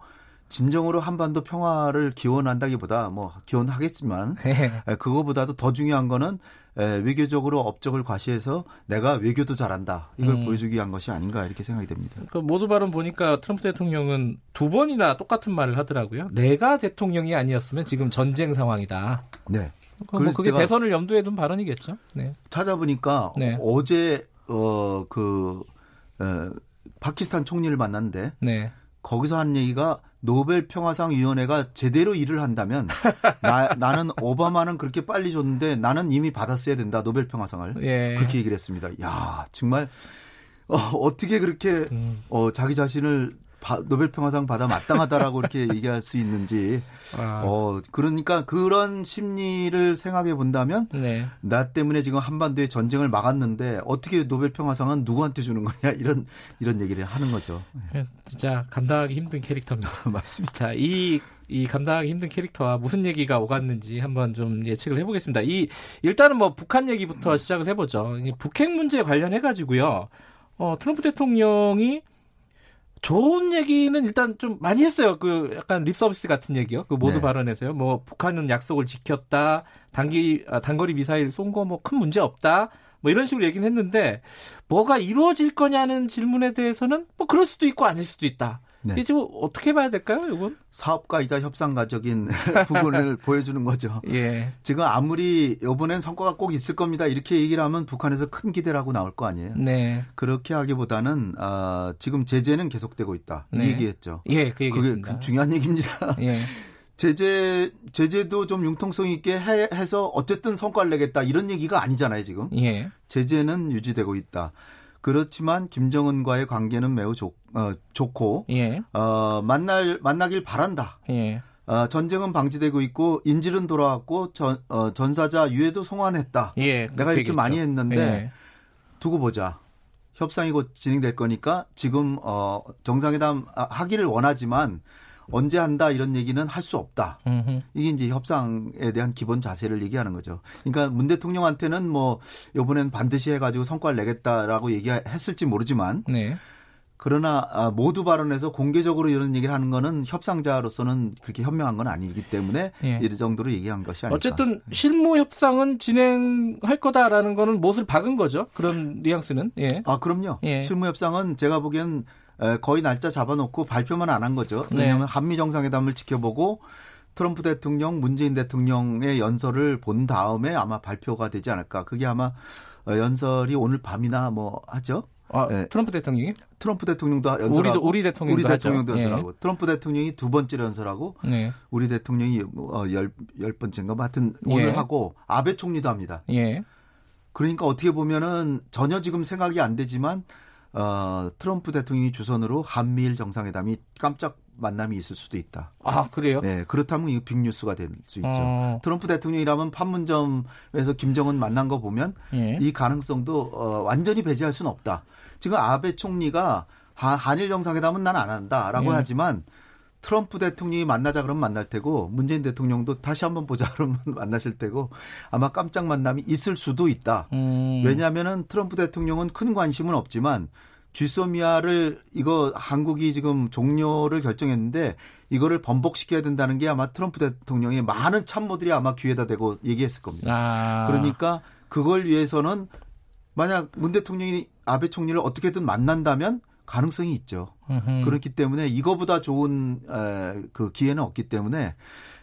진정으로 한반도 평화를 기원한다기보다 뭐 기원하겠지만 예. 에, 그거보다도 더 중요한 거는 에, 외교적으로 업적을 과시해서 내가 외교도 잘한다 이걸 음. 보여주기 위한 것이 아닌가 이렇게 생각이 됩니다. 그 모두 발언 보니까 트럼프 대통령은 두 번이나 똑같은 말을 하더라고요. 내가 대통령이 아니었으면 지금 전쟁 상황이다. 네. 뭐 그게 대선을 염두에 둔 발언이겠죠. 네. 찾아보니까 네. 어제 어그 어, 파키스탄 총리를 만났는데 네. 거기서 한 얘기가 노벨 평화상 위원회가 제대로 일을 한다면 나, 나는 오바마는 그렇게 빨리 줬는데 나는 이미 받았어야 된다 노벨 평화상을 예. 그렇게 얘기를 했습니다. 야 정말 어, 어떻게 그렇게 음. 어, 자기 자신을 노벨 평화상 받아 마땅하다라고 이렇게 얘기할 수 있는지 아. 어 그러니까 그런 심리를 생각해 본다면 네. 나 때문에 지금 한반도에 전쟁을 막았는데 어떻게 노벨 평화상은 누구한테 주는 거냐 이런 이런 얘기를 하는 거죠. 네, 진짜 감당하기 힘든 캐릭터입니다. 맞습니다. 이이 감당하기 힘든 캐릭터와 무슨 얘기가 오갔는지 한번 좀 예측을 해보겠습니다. 이 일단은 뭐 북한 얘기부터 시작을 해보죠. 북핵 문제 관련해 가지고요. 어, 트럼프 대통령이 좋은 얘기는 일단 좀 많이 했어요. 그 약간 립 서비스 같은 얘기요. 그 모두 네. 발언에서요. 뭐 북한은 약속을 지켰다. 단기 아, 단거리 미사일 쏜 거 뭐 큰 문제 없다. 뭐 이런 식으로 얘기는 했는데 뭐가 이루어질 거냐는 질문에 대해서는 뭐 그럴 수도 있고 아닐 수도 있다. 네. 이게 지금 어떻게 봐야 될까요, 이건? 사업가이자 협상가적인 부분을 보여주는 거죠. 예. 지금 아무리 이번엔 성과가 꼭 있을 겁니다. 이렇게 얘기를 하면 북한에서 큰 기대를 하고 나올 거 아니에요. 네. 그렇게 하기보다는 어, 지금 제재는 계속되고 있다. 이 네. 얘기했죠. 예, 그 얘기입니다. 그게 중요한 얘기입니다. 예. 제재 제재도 좀 융통성 있게 해, 해서 어쨌든 성과를 내겠다 이런 얘기가 아니잖아요 지금. 예. 제재는 유지되고 있다. 그렇지만 김정은과의 관계는 매우 좋, 어, 좋고 예. 어, 만날 만나길 바란다. 예. 어, 전쟁은 방지되고 있고 인질은 돌아왔고 전, 어, 전사자 유해도 송환했다. 예, 내가 이렇게 많이 했는데 예. 두고 보자. 협상이 곧 진행될 거니까 지금 어, 정상회담 하기를 원하지만 언제 한다 이런 얘기는 할 수 없다. 음흠. 이게 이제 협상에 대한 기본 자세를 얘기하는 거죠. 그러니까 문 대통령한테는 뭐 이번엔 반드시 해가지고 성과를 내겠다라고 얘기했을지 모르지만 네. 그러나 아, 모두 발언해서 공개적으로 이런 얘기를 하는 거는 협상자로서는 그렇게 현명한 건 아니기 때문에 예. 이 정도로 얘기한 것이 아닐까. 어쨌든 실무 협상은 진행할 거다라는 거는 못을 박은 거죠. 그런 뉘앙스는. 예. 아 그럼요. 예. 실무 협상은 제가 보기엔 거의 날짜 잡아놓고 발표만 안 한 거죠. 네. 왜냐하면 네. 한미 정상회담을 지켜보고 트럼프 대통령, 문재인 대통령의 연설을 본 다음에 아마 발표가 되지 않을까. 그게 아마 어, 연설이 오늘 밤이나 뭐 하죠. 아, 네. 트럼프 대통령이? 트럼프 대통령도 연설하고 우리, 우리 대통령도, 우리 대통령도 연설하고 예. 트럼프 대통령이 두 번째 연설하고 네. 우리 대통령이 어, 열, 열 번째인가 뭐 하여튼 오늘 예. 하고 아베 총리도 합니다. 예. 그러니까 어떻게 보면은 전혀 지금 생각이 안 되지만 어, 트럼프 대통령이 주선으로 한미일 정상회담이 깜짝 만남이 있을 수도 있다. 아 그래요? 네 그렇다면 이거 빅뉴스가 될 수 있죠. 어. 트럼프 대통령이라면 판문점에서 김정은 만난 거 보면 예. 이 가능성도 어, 완전히 배제할 수는 없다. 지금 아베 총리가 한일 정상회담은 난 안 한다라고 예. 하지만 트럼프 대통령이 만나자 그러면 만날 테고 문재인 대통령도 다시 한번 보자 그러면 만나실 테고 아마 깜짝 만남이 있을 수도 있다. 음. 왜냐하면은 트럼프 대통령은 큰 관심은 없지만 쥐소미아를 이거 한국이 지금 종료를 결정했는데 이거를 번복시켜야 된다는 게 아마 트럼프 대통령의 많은 참모들이 아마 귀에다 대고 얘기했을 겁니다. 아. 그러니까 그걸 위해서는 만약 문 대통령이 아베 총리를 어떻게든 만난다면 가능성이 있죠. 으흠. 그렇기 때문에 이거보다 좋은 에, 그 기회는 없기 때문에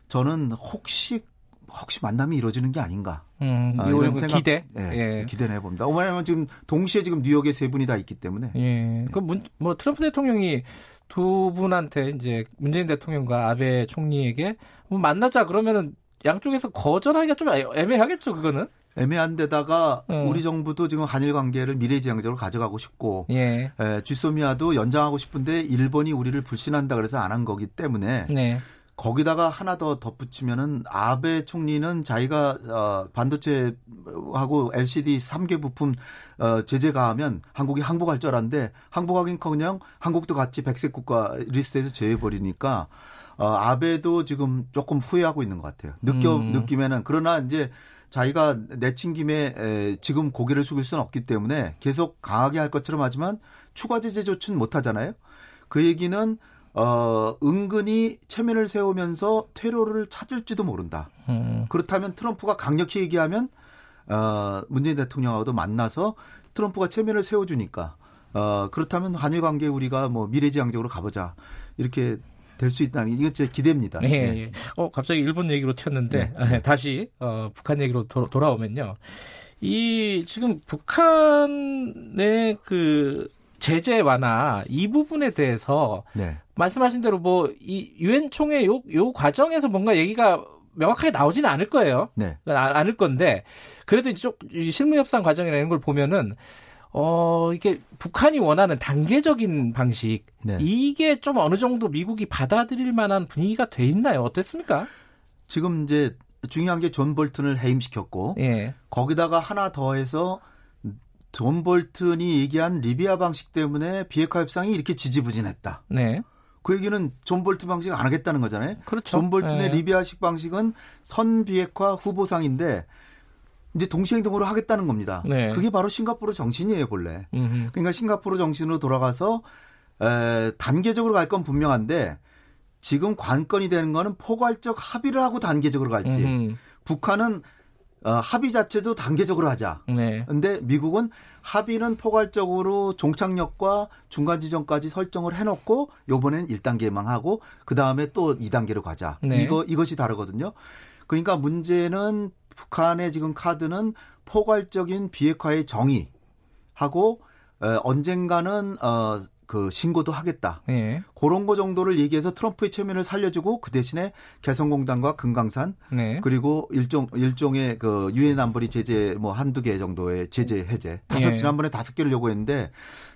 저는 혹시 혹시 만남이 이루어지는 게 아닌가. 음, 아, 이런 생각, 기대. 예, 예. 기대해 봅니다. 왜냐하면 지금 동시에 지금 뉴욕에 세 분이 다 있기 때문에. 예. 그뭐 트럼프 대통령이 두 분한테 이제 문재인 대통령과 아베 총리에게 뭐 만나자 그러면은 양쪽에서 거절하기가 좀 애매하겠죠, 그거는. 애매한데다가 음. 우리 정부도 지금 한일 관계를 미래지향적으로 가져가고 싶고 예. 에, 지소미아도 연장하고 싶은데 일본이 우리를 불신한다 그래서 안 한 거기 때문에 네. 거기다가 하나 더 덧붙이면은 아베 총리는 자기가 어 반도체하고 LCD 3개 부품 어 제재 가하면 한국이 항복할 줄 알았는데 항복하긴커녕 한국도 같이 백색 국가 리스트에서 제외해 버리니까 어 아베도 지금 조금 후회하고 있는 것 같아요. 느껴 음. 느끼면은 그러나 이제 자기가 내친 김에 에, 지금 고개를 숙일 수는 없기 때문에 계속 강하게 할 것처럼 하지만 추가 제재 조치는 못 하잖아요. 그 얘기는 어, 은근히 체면을 세우면서 퇴로를 찾을지도 모른다. 음. 그렇다면 트럼프가 강력히 얘기하면 어, 문재인 대통령하고도 만나서 트럼프가 체면을 세워주니까 어, 그렇다면 한일 관계 우리가 뭐 미래지향적으로 가보자 이렇게 될 수 있다는 게 이건 제 기대입니다. 네. 네. 어 갑자기 일본 얘기로 튀었는데 네. 다시 어, 북한 얘기로 도, 돌아오면요. 이 지금 북한의 그 제재 완화 이 부분에 대해서 네. 말씀하신 대로 뭐 이 유엔 총회 요, 요 과정에서 뭔가 얘기가 명확하게 나오지는 않을 거예요. 네. 아, 않을 건데 그래도 이쪽 실무 협상 과정이라는 걸 보면은 어 이게 북한이 원하는 단계적인 방식 네. 이게 좀 어느 정도 미국이 받아들일 만한 분위기가 돼 있나요? 어땠습니까? 지금 이제 중요한 게 존 볼튼을 해임시켰고 예. 거기다가 하나 더해서 존 볼튼이 얘기한 리비아 방식 때문에 비핵화 협상이 이렇게 지지부진했다. 네. 그 얘기는 존 볼튼 방식 안 하겠다는 거잖아요. 그렇죠. 존 볼튼의 네. 리비아식 방식은 선 비핵화 후보상인데 이제 동시 행동으로 하겠다는 겁니다. 네. 그게 바로 싱가포르 정신이에요, 본래. 음흠. 그러니까 싱가포르 정신으로 돌아가서 에, 단계적으로 갈 건 분명한데 지금 관건이 되는 거는 포괄적 합의를 하고 단계적으로 갈지. 음흠. 북한은 어, 합의 자체도 단계적으로 하자. 네. 근데 미국은 합의는 포괄적으로 종착역과 중간 지점까지 설정을 해놓고 요번엔 1단계만 하고 그 다음에 또 2단계로 가자. 네. 이거 이것이 다르거든요. 그러니까 문제는 북한의 지금 카드는 포괄적인 비핵화의 정의하고 어, 언젠가는 어, 그 신고도 하겠다. 네. 그런 거 정도를 얘기해서 트럼프의 체면을 살려주고 그 대신에 개성공단과 금강산 네. 그리고 일종 일종의 그 유엔 안보리 제재 뭐 한두 개 정도의 제재 해제 다섯 네. 지난번에 다섯 개를 요구했는데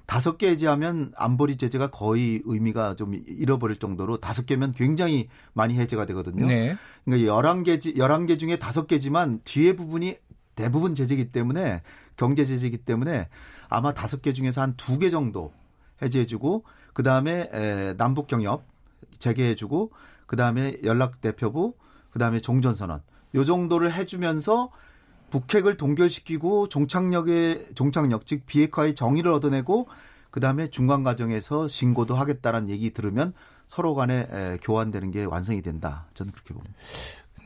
다섯 개 해제하면 안보리 제재가 거의 의미가 좀 잃어버릴 정도로 다섯 개면 굉장히 많이 해제가 되거든요. 네. 그러니까 열한 개 열한 개 중에 다섯 개지만 뒤에 부분이 대부분 제재이기 때문에 경제 제재이기 때문에 아마 다섯 개 중에서 한 두 개 정도 해제해주고 그 다음에 남북 경협 재개해주고 그 다음에 연락 대표부 그 다음에 종전 선언 요 정도를 해주면서 북핵을 동결시키고 종착역의 종착역 즉 비핵화의 정의를 얻어내고 그 다음에 중간 과정에서 신고도 하겠다라는 얘기 들으면 서로 간에 에, 교환되는 게 완성이 된다. 저는 그렇게 봅니다.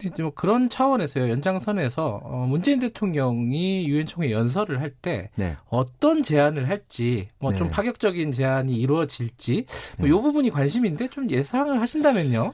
근데 뭐 그런 차원에서요 연장선에서 어, 문재인 대통령이 유엔 총회 연설을 할때 네. 어떤 제안을 할지 뭐좀 네. 파격적인 제안이 이루어질지 뭐 네. 이 부분이 관심인데 좀 예상을 하신다면요.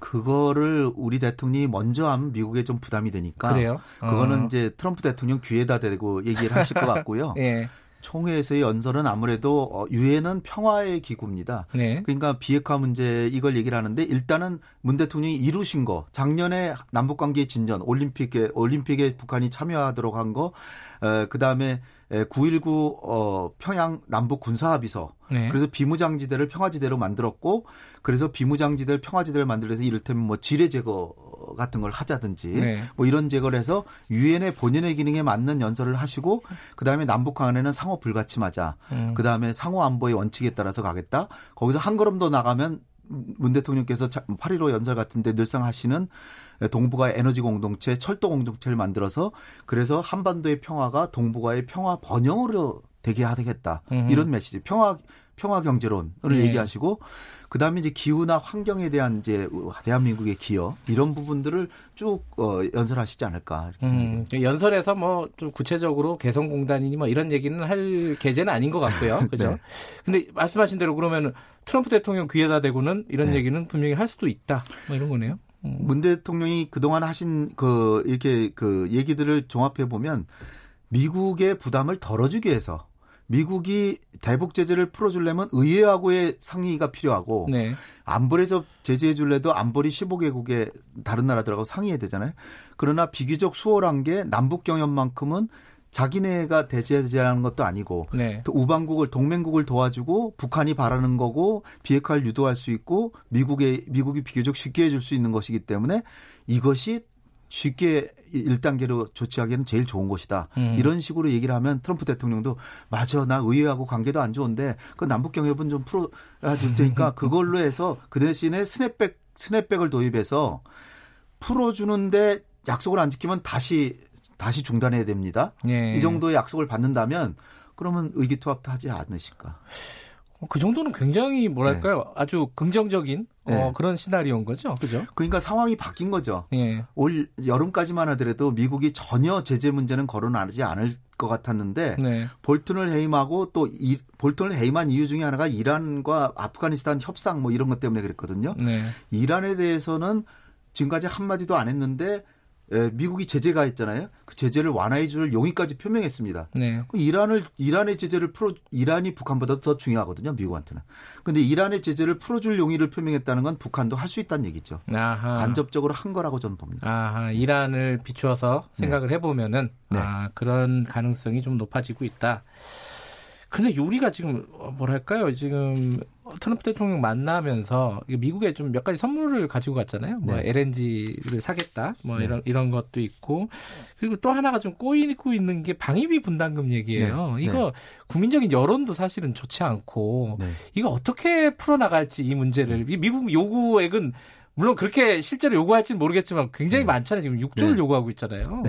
그거를 우리 대통령이 먼저 하면 미국에 좀 부담이 되니까 그래요? 그거는 어. 이제 트럼프 대통령 귀에다 대고 얘기를 하실 것 같고요. 예. 총회에서의 연설은 아무래도 어, 유엔은 평화의 기구입니다. 네. 그러니까 비핵화 문제 이걸 얘기를 하는데 일단은 문 대통령이 이루신 거 작년에 남북 관계 진전 올림픽에 올림픽에 북한이 참여하도록 한 거, 어, 그 다음에 9.19 어, 평양 남북 군사합의서. 네. 그래서 비무장지대를 평화지대로 만들었고, 그래서 비무장지대를 평화지대를 만들어서 이를테면 뭐 지뢰 제거 같은 걸 하자든지 네. 뭐 이런 제거를 해서 유엔의 본연의 기능에 맞는 연설을 하시고 그다음에 남북 간에는 상호 불가침하자. 음. 그다음에 상호 안보의 원칙에 따라서 가겠다. 거기서 한 걸음 더 나가면 문 대통령께서 8.15 연설 같은데 늘상 하시는 동북아의 에너지 공동체, 철도 공동체를 만들어서 그래서 한반도의 평화가 동북아의 평화 번영으로 되게 하겠다. 음. 이런 메시지. 평화 평화 경제론을 네. 얘기하시고 그다음에 이제 기후나 환경에 대한 이제 대한민국의 기여 이런 부분들을 쭉 어, 연설하시지 않을까 이렇게 음, 연설에서 뭐 좀 구체적으로 개성공단이니 뭐 이런 얘기는 할 계제는 아닌 것 같고요. 그죠? 네. 근데 말씀하신 대로 그러면 트럼프 대통령 귀에다 대고는 이런 네. 얘기는 분명히 할 수도 있다. 뭐 이런 거네요. 음. 문 대통령이 그동안 하신 그 이렇게 그 얘기들을 종합해 보면 미국의 부담을 덜어주기 위해서 미국이 대북 제재를 풀어주려면 의회하고의 상의가 필요하고 네. 안보리에서 제재해 줄래도 안보리 15개국의 다른 나라들하고 상의해야 되잖아요. 그러나 비교적 수월한 게 남북 경협만큼은 자기네가 대제재하는 것도 아니고 네. 또 우방국을 동맹국을 도와주고 북한이 바라는 거고 비핵화를 유도할 수 있고 미국의 미국이 비교적 쉽게 해줄 수 있는 것이기 때문에 이것이 쉽게 1단계로 조치하기에는 제일 좋은 것이다. 음. 이런 식으로 얘기를 하면 트럼프 대통령도 맞아 나 의회하고 관계도 안 좋은데 그 남북 경협은 좀 풀어 줄 테니까 그걸로 해서 그 대신에 스냅백 스냅백을 도입해서 풀어주는데 약속을 안 지키면 다시 다시 중단해야 됩니다. 예. 이 정도의 약속을 받는다면 그러면 의기투합도 하지 않으실까? 어, 그 정도는 굉장히 뭐랄까요? 네. 아주 긍정적인 어, 네. 어, 그런 시나리오인 거죠. 그죠? 그러니까 상황이 바뀐 거죠. 네. 올 여름까지만 하더라도 미국이 전혀 제재 문제는 거론하지 않을 것 같았는데 네. 볼튼을 해임하고 또 이, 볼튼을 해임한 이유 중에 하나가 이란과 아프가니스탄 협상 뭐 이런 것 때문에 그랬거든요. 네. 이란에 대해서는 지금까지 한 마디도 안 했는데 예, 미국이 제재가 했잖아요. 그 제재를 완화해 줄 용의까지 표명했습니다. 네. 그 이란을 이란의 제재를 풀어 이란이 북한보다 더 중요하거든요. 미국한테는. 근데 이란의 제재를 풀어 줄 용의를 표명했다는 건 북한도 할 수 있다는 얘기죠. 아하. 간접적으로 한 거라고 저는 봅니다. 아하, 이란을 비추어서 생각을 네. 해 보면은 네. 아, 그런 가능성이 좀 높아지고 있다. 근데 요리가 지금 뭐랄까요? 지금 트럼프 대통령 만나면서 미국에 좀 몇 가지 선물을 가지고 갔잖아요. 뭐 네. LNG를 사겠다, 뭐 네. 이런 이런 것도 있고 그리고 또 하나가 좀 꼬이고 있는 게 방위비 분담금 얘기예요. 네. 이거 네. 국민적인 여론도 사실은 좋지 않고 네. 이거 어떻게 풀어 나갈지 이 문제를 미국 요구액은 물론 그렇게 실제로 요구할지는 모르겠지만 굉장히 네. 많잖아요. 지금 6조를 요구하고 있잖아요.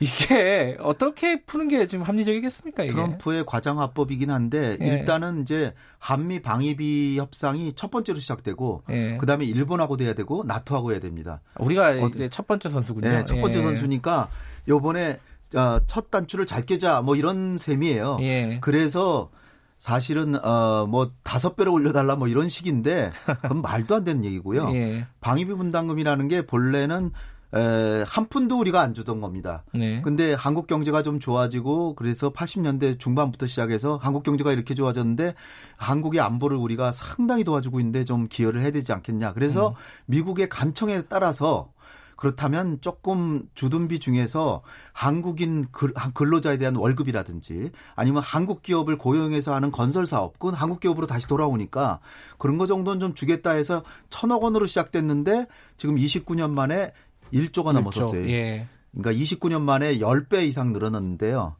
이게 어떻게 푸는 게 지금 합리적이겠습니까? 이게? 트럼프의 과장화법이긴 한데 예. 일단은 이제 한미 방위비 협상이 첫 번째로 시작되고 예. 그다음에 일본하고 돼야 되고 나토하고 해야 됩니다. 우리가 어, 이제 첫 번째 선수군요. 네, 첫 번째 예. 선수니까 요번에 어, 첫 단추를 잘 깨자 뭐 이런 셈이에요. 예. 그래서 사실은 어뭐 다섯 배로 올려달라 뭐 이런 식인데 그건 말도 안 되는 얘기고요. 예. 방위비 분담금이라는 게 본래는 에, 한 푼도 우리가 안 주던 겁니다. 네. 근데 한국 경제가 좀 좋아지고 그래서 80년대 중반부터 시작해서 한국 경제가 이렇게 좋아졌는데 한국의 안보를 우리가 상당히 도와주고 있는데 좀 기여를 해야 되지 않겠냐. 그래서 음. 미국의 간청에 따라서 그렇다면 조금 주둔비 중에서 한국인 근로자에 대한 월급이라든지 아니면 한국 기업을 고용해서 하는 건설 사업, 그건 한국 기업으로 다시 돌아오니까 그런 거 정도는 좀 주겠다 해서 천억 원으로 시작됐는데 지금 29년 만에 1조가 1조, 넘었었어요. 예. 그러니까 29년 만에 10배 이상 늘어났는데요.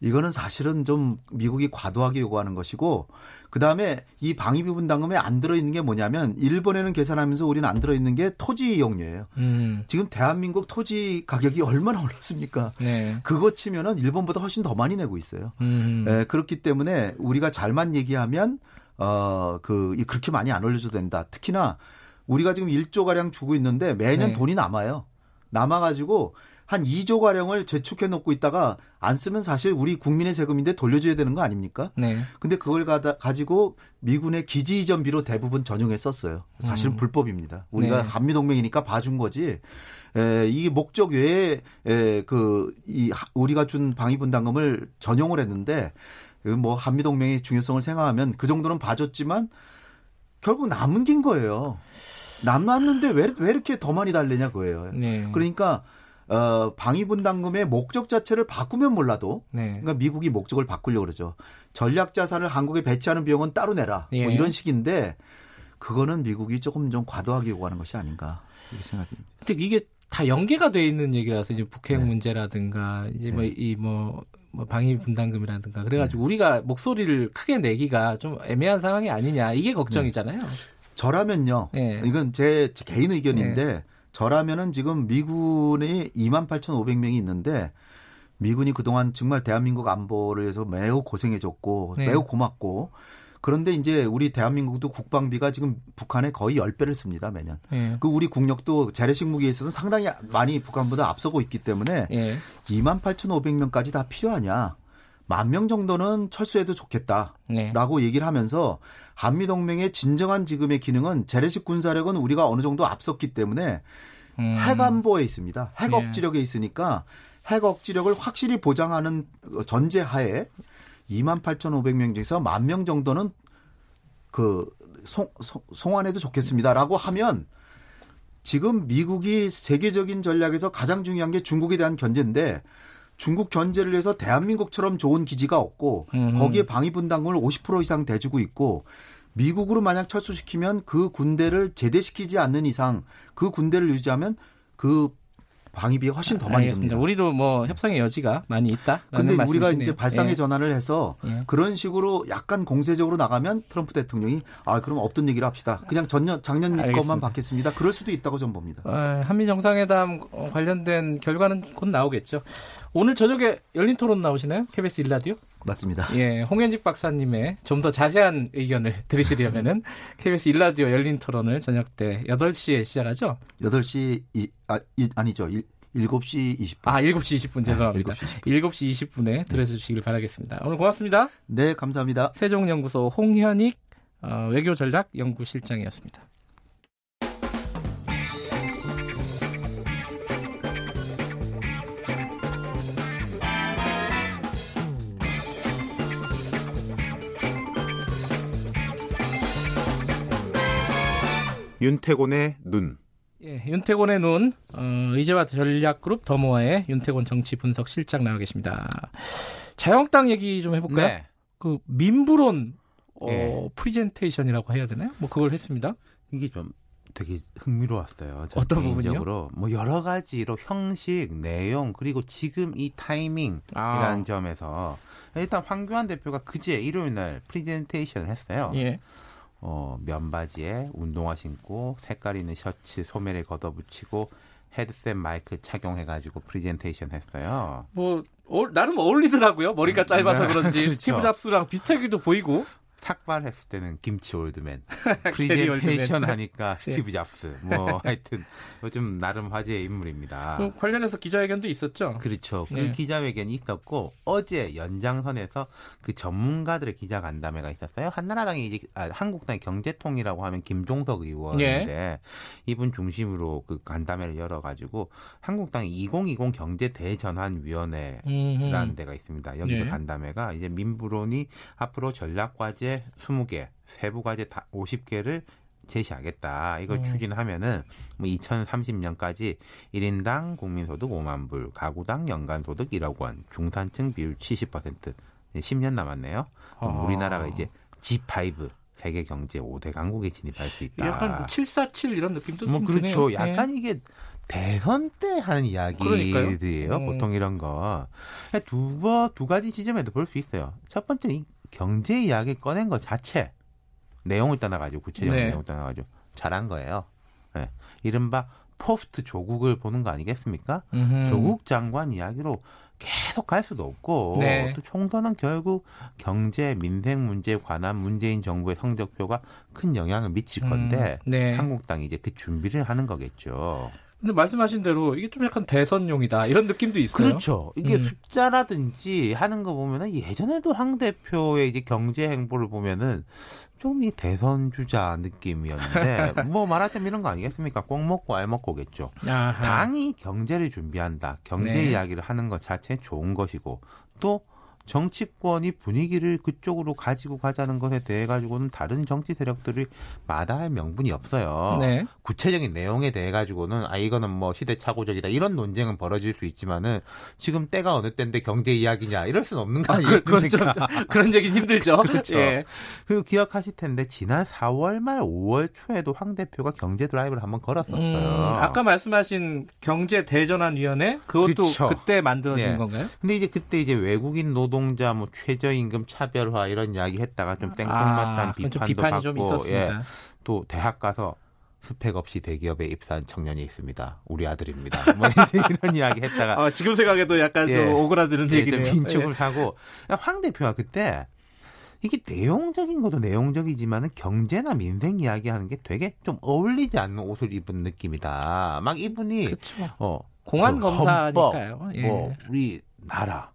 이거는 사실은 좀 미국이 과도하게 요구하는 것이고 그다음에 이 방위비 분담금에 안 들어 있는 게 뭐냐면 일본에는 계산하면서 우리는 안 들어 있는 게 토지 이용료예요. 음. 지금 대한민국 토지 가격이 얼마나 올랐습니까? 네. 그거 치면은 일본보다 훨씬 더 많이 내고 있어요. 음. 네, 그렇기 때문에 우리가 잘만 얘기하면 어그 그렇게 많이 안 올려줘도 된다. 특히나 우리가 지금 1조 가량 주고 있는데 매년 네. 돈이 남아요. 남아 가지고 한 2조 가량을 저축해 놓고 있다가 안 쓰면 사실 우리 국민의 세금인데 돌려줘야 되는 거 아닙니까? 네. 근데 그걸 가다, 가지고 미군의 기지 이전비로 대부분 전용해 썼어요. 사실은 음. 불법입니다. 우리가 네. 한미 동맹이니까 봐준 거지. 에, 이 목적 외에 에, 그, 이, 우리가 준 방위 분담금을 전용을 했는데 그뭐 한미 동맹의 중요성을 생각하면 그 정도는 봐줬지만 결국 남은 긴 거예요. 남았는데 왜, 왜 이렇게 더 많이 달래냐 그거예요. 네. 그러니까 어, 방위 분담금의 목적 자체를 바꾸면 몰라도 네. 그러니까 미국이 목적을 바꾸려고 그러죠. 전략 자산을 한국에 배치하는 비용은 따로 내라. 뭐 예. 뭐 이런 식인데 그거는 미국이 조금 좀 과도하게 요구하는 것이 아닌가 이렇게 생각됩니다. 근데 이게 다 연계가 돼 있는 얘기라서 이제 북핵 네. 문제라든가 이제 뭐이뭐 뭐 방위 분담금이라든가 그래가지고 네. 우리가 목소리를 크게 내기가 좀 애매한 상황이 아니냐 이게 걱정이잖아요. 네. 저라면요. 네. 이건 제, 제 개인 의견인데 네. 저라면은 지금 미군이 28,500명이 있는데 미군이 그동안 정말 대한민국 안보를 위해서 매우 고생해줬고 네. 매우 고맙고 그런데 이제 우리 대한민국도 국방비가 지금 북한에 거의 10배를 씁니다, 매년. 네. 그 우리 국력도 재래식 무기에 있어서 상당히 많이 북한보다 앞서고 있기 때문에 네. 28,500명까지 다 필요하냐. 만 명 정도는 철수해도 좋겠다라고 네. 얘기를 하면서 한미 동맹의 진정한 지금의 기능은 재래식 군사력은 우리가 어느 정도 앞섰기 때문에 음. 핵 안보에 있습니다. 핵 예. 억지력에 있으니까 핵 억지력을 확실히 보장하는 전제하에 2만 8,500명 중에서 만 명 정도는 그 송, 송환해도 좋겠습니다라고 하면 지금 미국이 세계적인 전략에서 가장 중요한 게 중국에 대한 견제인데 중국 견제를 위해서 대한민국처럼 좋은 기지가 없고 음. 거기에 방위 분담금을 50% 이상 대주고 있고 미국으로 만약 철수시키면 그 군대를 제대시키지 않는 이상 그 군대를 유지하면 그 방위비 훨씬 더 많이 듭니다. 우리도 뭐 협상의 여지가 많이 있다. 근데 우리가 이제 발상의 예. 전환을 해서 예. 그런 식으로 약간 공세적으로 나가면 트럼프 대통령이 아 그럼 없던 얘기를 합시다. 그냥 전년 작년 알겠습니다. 것만 받겠습니다. 그럴 수도 있다고 전 봅니다. 아, 한미 정상회담 관련된 결과는 곧 나오겠죠. 오늘 저녁에 열린 토론 나오시나요? KBS 일라디오? 맞습니다. 예, 홍현직 박사님의 좀 더 자세한 의견을 들으시려면은 KBS 일라디오 열린 토론을 저녁 때 8시에 시작하죠? 8시 이, 아, 이, 아니죠. 7시 20분. 아, 7시 20분 죄송합니다. 네, 7시 20분. 에 들어주시길 바라겠습니다. 오늘 고맙습니다. 네, 감사합니다. 세종연구소 홍현익 어, 외교전략연구실장이었습니다. 윤태곤의 눈. 예, 윤태곤의 눈, 어, 의제와 전략그룹 더모아의 윤태곤 정치 분석 실장 나와 계십니다. 자한당 얘기 좀 해볼까요? 네. 그 민부론 어, 예. 프리젠테이션이라고 해야 되나요? 뭐 그걸 했습니다. 이게 좀 되게 흥미로웠어요. 어떤 부분이요? 뭐 여러 가지로 형식, 내용 그리고 지금 이 타이밍이라는 아. 점에서 일단 황교안 대표가 그제 일요일 날 프리젠테이션을 했어요. 예. 어, 면바지에 운동화 신고 색깔 있는 셔츠 소매를 걷어붙이고 헤드셋 마이크 착용해가지고 프리젠테이션 했어요. 뭐 어, 나름 어울리더라고요. 머리가 음, 짧아서 네. 그런지 그렇죠. 스티브 잡스랑 비슷하기도 보이고. 삭발했을 때는 김치 올드만, 프리젠테이션 하니까 네. 스티브 잡스. 뭐 하여튼 요즘 나름 화제의 인물입니다. 그 관련해서 기자회견도 있었죠. 그렇죠. 그 네. 기자회견이 있었고 어제 연장선에서 그 전문가들의 기자 간담회가 있었어요. 한나라당이 이제 아, 한국당의 경제통이라고 하면 김종석 의원인데 네. 이분 중심으로 그 간담회를 열어가지고 한국당이 2020 경제 대전환위원회라는 데가 있습니다. 여기도 네. 간담회가 이제 민부론이 앞으로 전략과제 20개, 세부 과제 다 50개를 제시하겠다. 이걸 음. 추진하면은 뭐 2030년까지 1인당 국민소득 5만 불, 가구당 연간 소득 1억 원, 중산층 비율 70%. 10년 남았네요. 아. 우리나라가 이제 G5 세계 경제 5대 강국에 진입할 수 있다. 약간 747 이런 느낌도 뭐 그렇죠. 드네요. 약간 네. 이게 대선 때 하는 이야기들이에요. 음. 보통 이런 거. 두, 번, 두 가지 지점에도 볼 수 있어요. 첫 번째, 이 경제 이야기를 꺼낸 것 자체. 내용을 떠나가지고, 구체적인 네. 내용을 떠나가지고, 잘한 거예요. 네. 이른바 포스트 조국을 보는 거 아니겠습니까? 음흠. 조국 장관 이야기로 계속 갈 수도 없고 네. 또 총선은 결국 경제 민생 문제에 관한 문재인 정부의 성적표가 큰 영향을 미칠 건데 음, 네. 한국당이 이제 그 준비를 하는 거겠죠. 근데 말씀하신 대로 이게 좀 약간 대선용이다 이런 느낌도 있어요. 그렇죠. 이게 음. 숫자라든지 하는 거 보면은 예전에도 황 대표의 이제 경제 행보를 보면은 좀 이 대선 주자 느낌이었는데 뭐 말하자면 이런 거 아니겠습니까? 꼭 먹고 알 먹고겠죠. 아하. 당이 경제를 준비한다. 경제 네. 이야기를 하는 것 자체는 좋은 것이고 또 정치권이 분위기를 그쪽으로 가지고 가자는 것에 대해 가지고는 다른 정치 세력들이 마다할 명분이 없어요. 네. 구체적인 내용에 대해 가지고는 아 이거는 뭐 시대착오적이다 이런 논쟁은 벌어질 수 있지만은 지금 때가 어느 때인데 경제 이야기냐 이럴 수는 없는 거 아니겠습니까? 아, 그렇죠. 그런 얘기는 힘들죠. 그렇죠. 예. 그리고 기억하실 텐데 지난 4월 말 5월 초에도 황 대표가 경제 드라이브를 한번 걸었었어요. 음, 아까 말씀하신 경제 대전환 위원회 그것도 그렇죠. 그때 만들어진 네. 건가요? 근데 이제 그때 이제 외국인 노동 노동자 뭐 최저임금 차별화 이런 이야기 했다가 좀 땡뚱맞다는 아, 비판도 받고 예. 또 대학 가서 스펙 없이 대기업에 입사한 청년이 있습니다. 우리 아들입니다. 뭐 이런 이야기 했다가 어, 지금 생각해도 약간 예, 좀 오그라드는 예, 얘기네요. 빈축을 예. 사고 황 대표가 그때 이게 내용적인 것도 내용적이지만은 경제나 민생 이야기하는 게 되게 좀 어울리지 않는 옷을 입은 느낌이다. 막 이분이 그쵸. 어 공안 그 검사니까요. 예. 뭐 우리 나라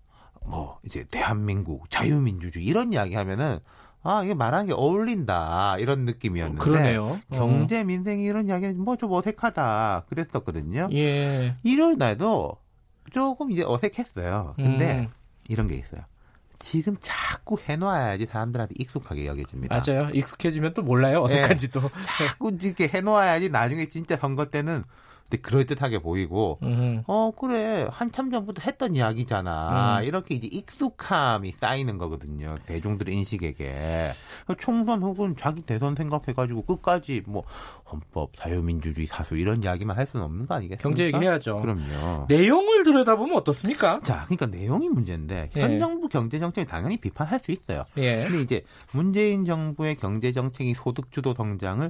뭐 이제 대한민국 자유민주주의 이런 이야기 하면은 아 이게 말하는 게 어울린다 이런 느낌이었는데 그러네요. 어. 경제 민생 이런 이야기는 뭐 좀 어색하다 그랬었거든요. 예. 일요일 날도 조금 이제 어색했어요. 근데 음. 이런 게 있어요. 지금 자꾸 해놓아야지 사람들한테 익숙하게 여겨집니다. 맞아요. 익숙해지면 또 몰라요. 어색한지도. 네. 자꾸 이렇게 해놓아야지 나중에 진짜 선거 때는 근데 그럴듯하게 보이고 음. 어 그래 한참 전부터 했던 이야기잖아 음. 이렇게 이제 익숙함이 쌓이는 거거든요 대중들의 인식에게 총선 혹은 자기 대선 생각해가지고 끝까지 뭐 헌법 자유민주주의 사수 이런 이야기만 할 수는 없는 거 아니겠습니까? 경제 얘기해야죠. 그럼요. 내용을 들여다보면 어떻습니까? 자, 그러니까 내용이 문제인데 현 예. 정부 경제 정책을 당연히 비판할 수 있어요. 예. 근데 이제 문재인 정부의 경제 정책이 소득 주도 성장을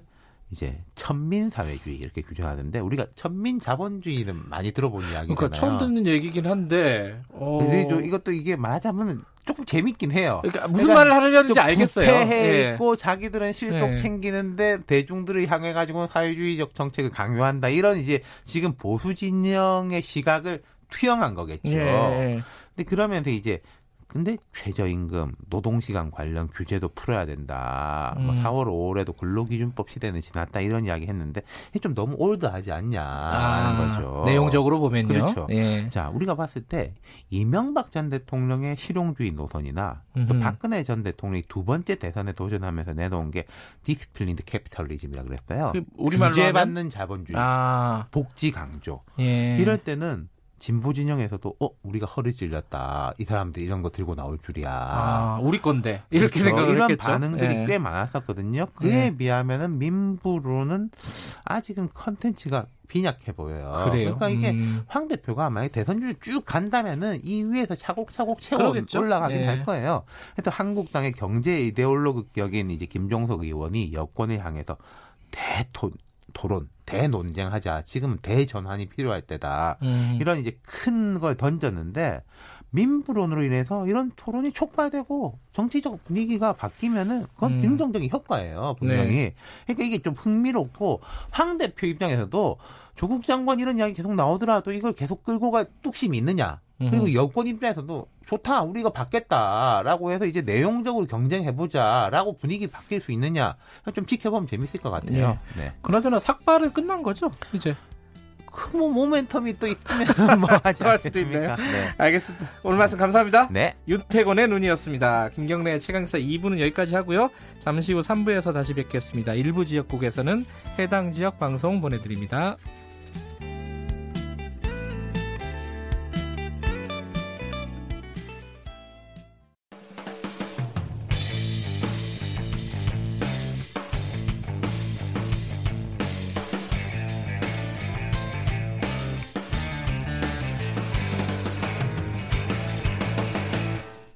이제 천민 사회주의 이렇게 규정하는데 우리가 천민 자본주의는 많이 들어본 이야기잖아요. 그러니까 처음 듣는 얘기긴 한데. 어... 근데 이것도 이게 말하자면 조금 재밌긴 해요. 그러니까 무슨 그러니까 말을 하려는지 알겠어요. 부패해 예. 있고 자기들은 실속 예. 챙기는데 대중들을 향해 가지고 사회주의적 정책을 강요한다. 이런 이제 지금 보수 진영의 시각을 투영한 거겠죠. 예. 근데 그러면서 이제 근데 최저임금, 노동시간 관련 규제도 풀어야 된다. 뭐 음. 뭐 4월, 5월에도 근로기준법 시대는 지났다 이런 이야기 했는데 이게 좀 너무 올드하지 않냐는 아, 거죠. 내용적으로 보면요. 그렇죠. 예. 자, 우리가 봤을 때 이명박 전 대통령의 실용주의 노선이나 음흠. 또 박근혜 전 대통령이 두 번째 대선에 도전하면서 내놓은 게 disciplined capitalism이라 그랬어요. 그 우리말로 규제받는 하면? 자본주의, 아. 복지 강조. 예. 이럴 때는 진보 진영에서도 어 우리가 허리 찔렸다 이 사람들 이런 거 들고 나올 줄이야 아 우리 건데 이렇게 그렇죠. 생각을 이런 했겠죠? 반응들이 예. 꽤 많았었거든요 그에 예. 비하면은 민부론은 아직은 컨텐츠가 빈약해 보여요. 그래요? 그러니까 이게 음. 황 대표가 만약 대선주자로 쭉 간다면은 이 위에서 차곡차곡 채워 올라가긴 예. 할 거예요. 그래서 한국당의 경제 이데올로그격인 이제 김종석 의원이 여권을 향해서 대토 토론, 대논쟁하자. 지금 대전환이 필요할 때다. 음. 이런 이제 큰 걸 던졌는데 민부론으로 인해서 이런 토론이 촉발되고 정치적 분위기가 바뀌면은 그건 음. 긍정적인 효과예요 분명히. 네. 그러니까 이게 좀 흥미롭고 황 대표 입장에서도 조국 장관 이런 이야기 계속 나오더라도 이걸 계속 끌고 갈 뚝심이 있느냐. 그리고 여권 입장에서도 좋다 우리가 받겠다라고 해서 이제 내용적으로 경쟁해보자라고 분위기 바뀔 수 있느냐 좀 지켜보면 재밌을 것 같아요. 네. 네. 그나저나 삭발은 끝난 거죠 이제. 그뭐 모멘텀이 또 있으면 뭐 하지 않겠습니까? 네. 알겠습니다. 오늘 말씀 감사합니다. 네. 윤태곤의 눈이었습니다. 김경래의 최강사 2부는 여기까지 하고요. 잠시 후 3부에서 다시 뵙겠습니다. 일부 지역국에서는 해당 지역 방송 보내드립니다.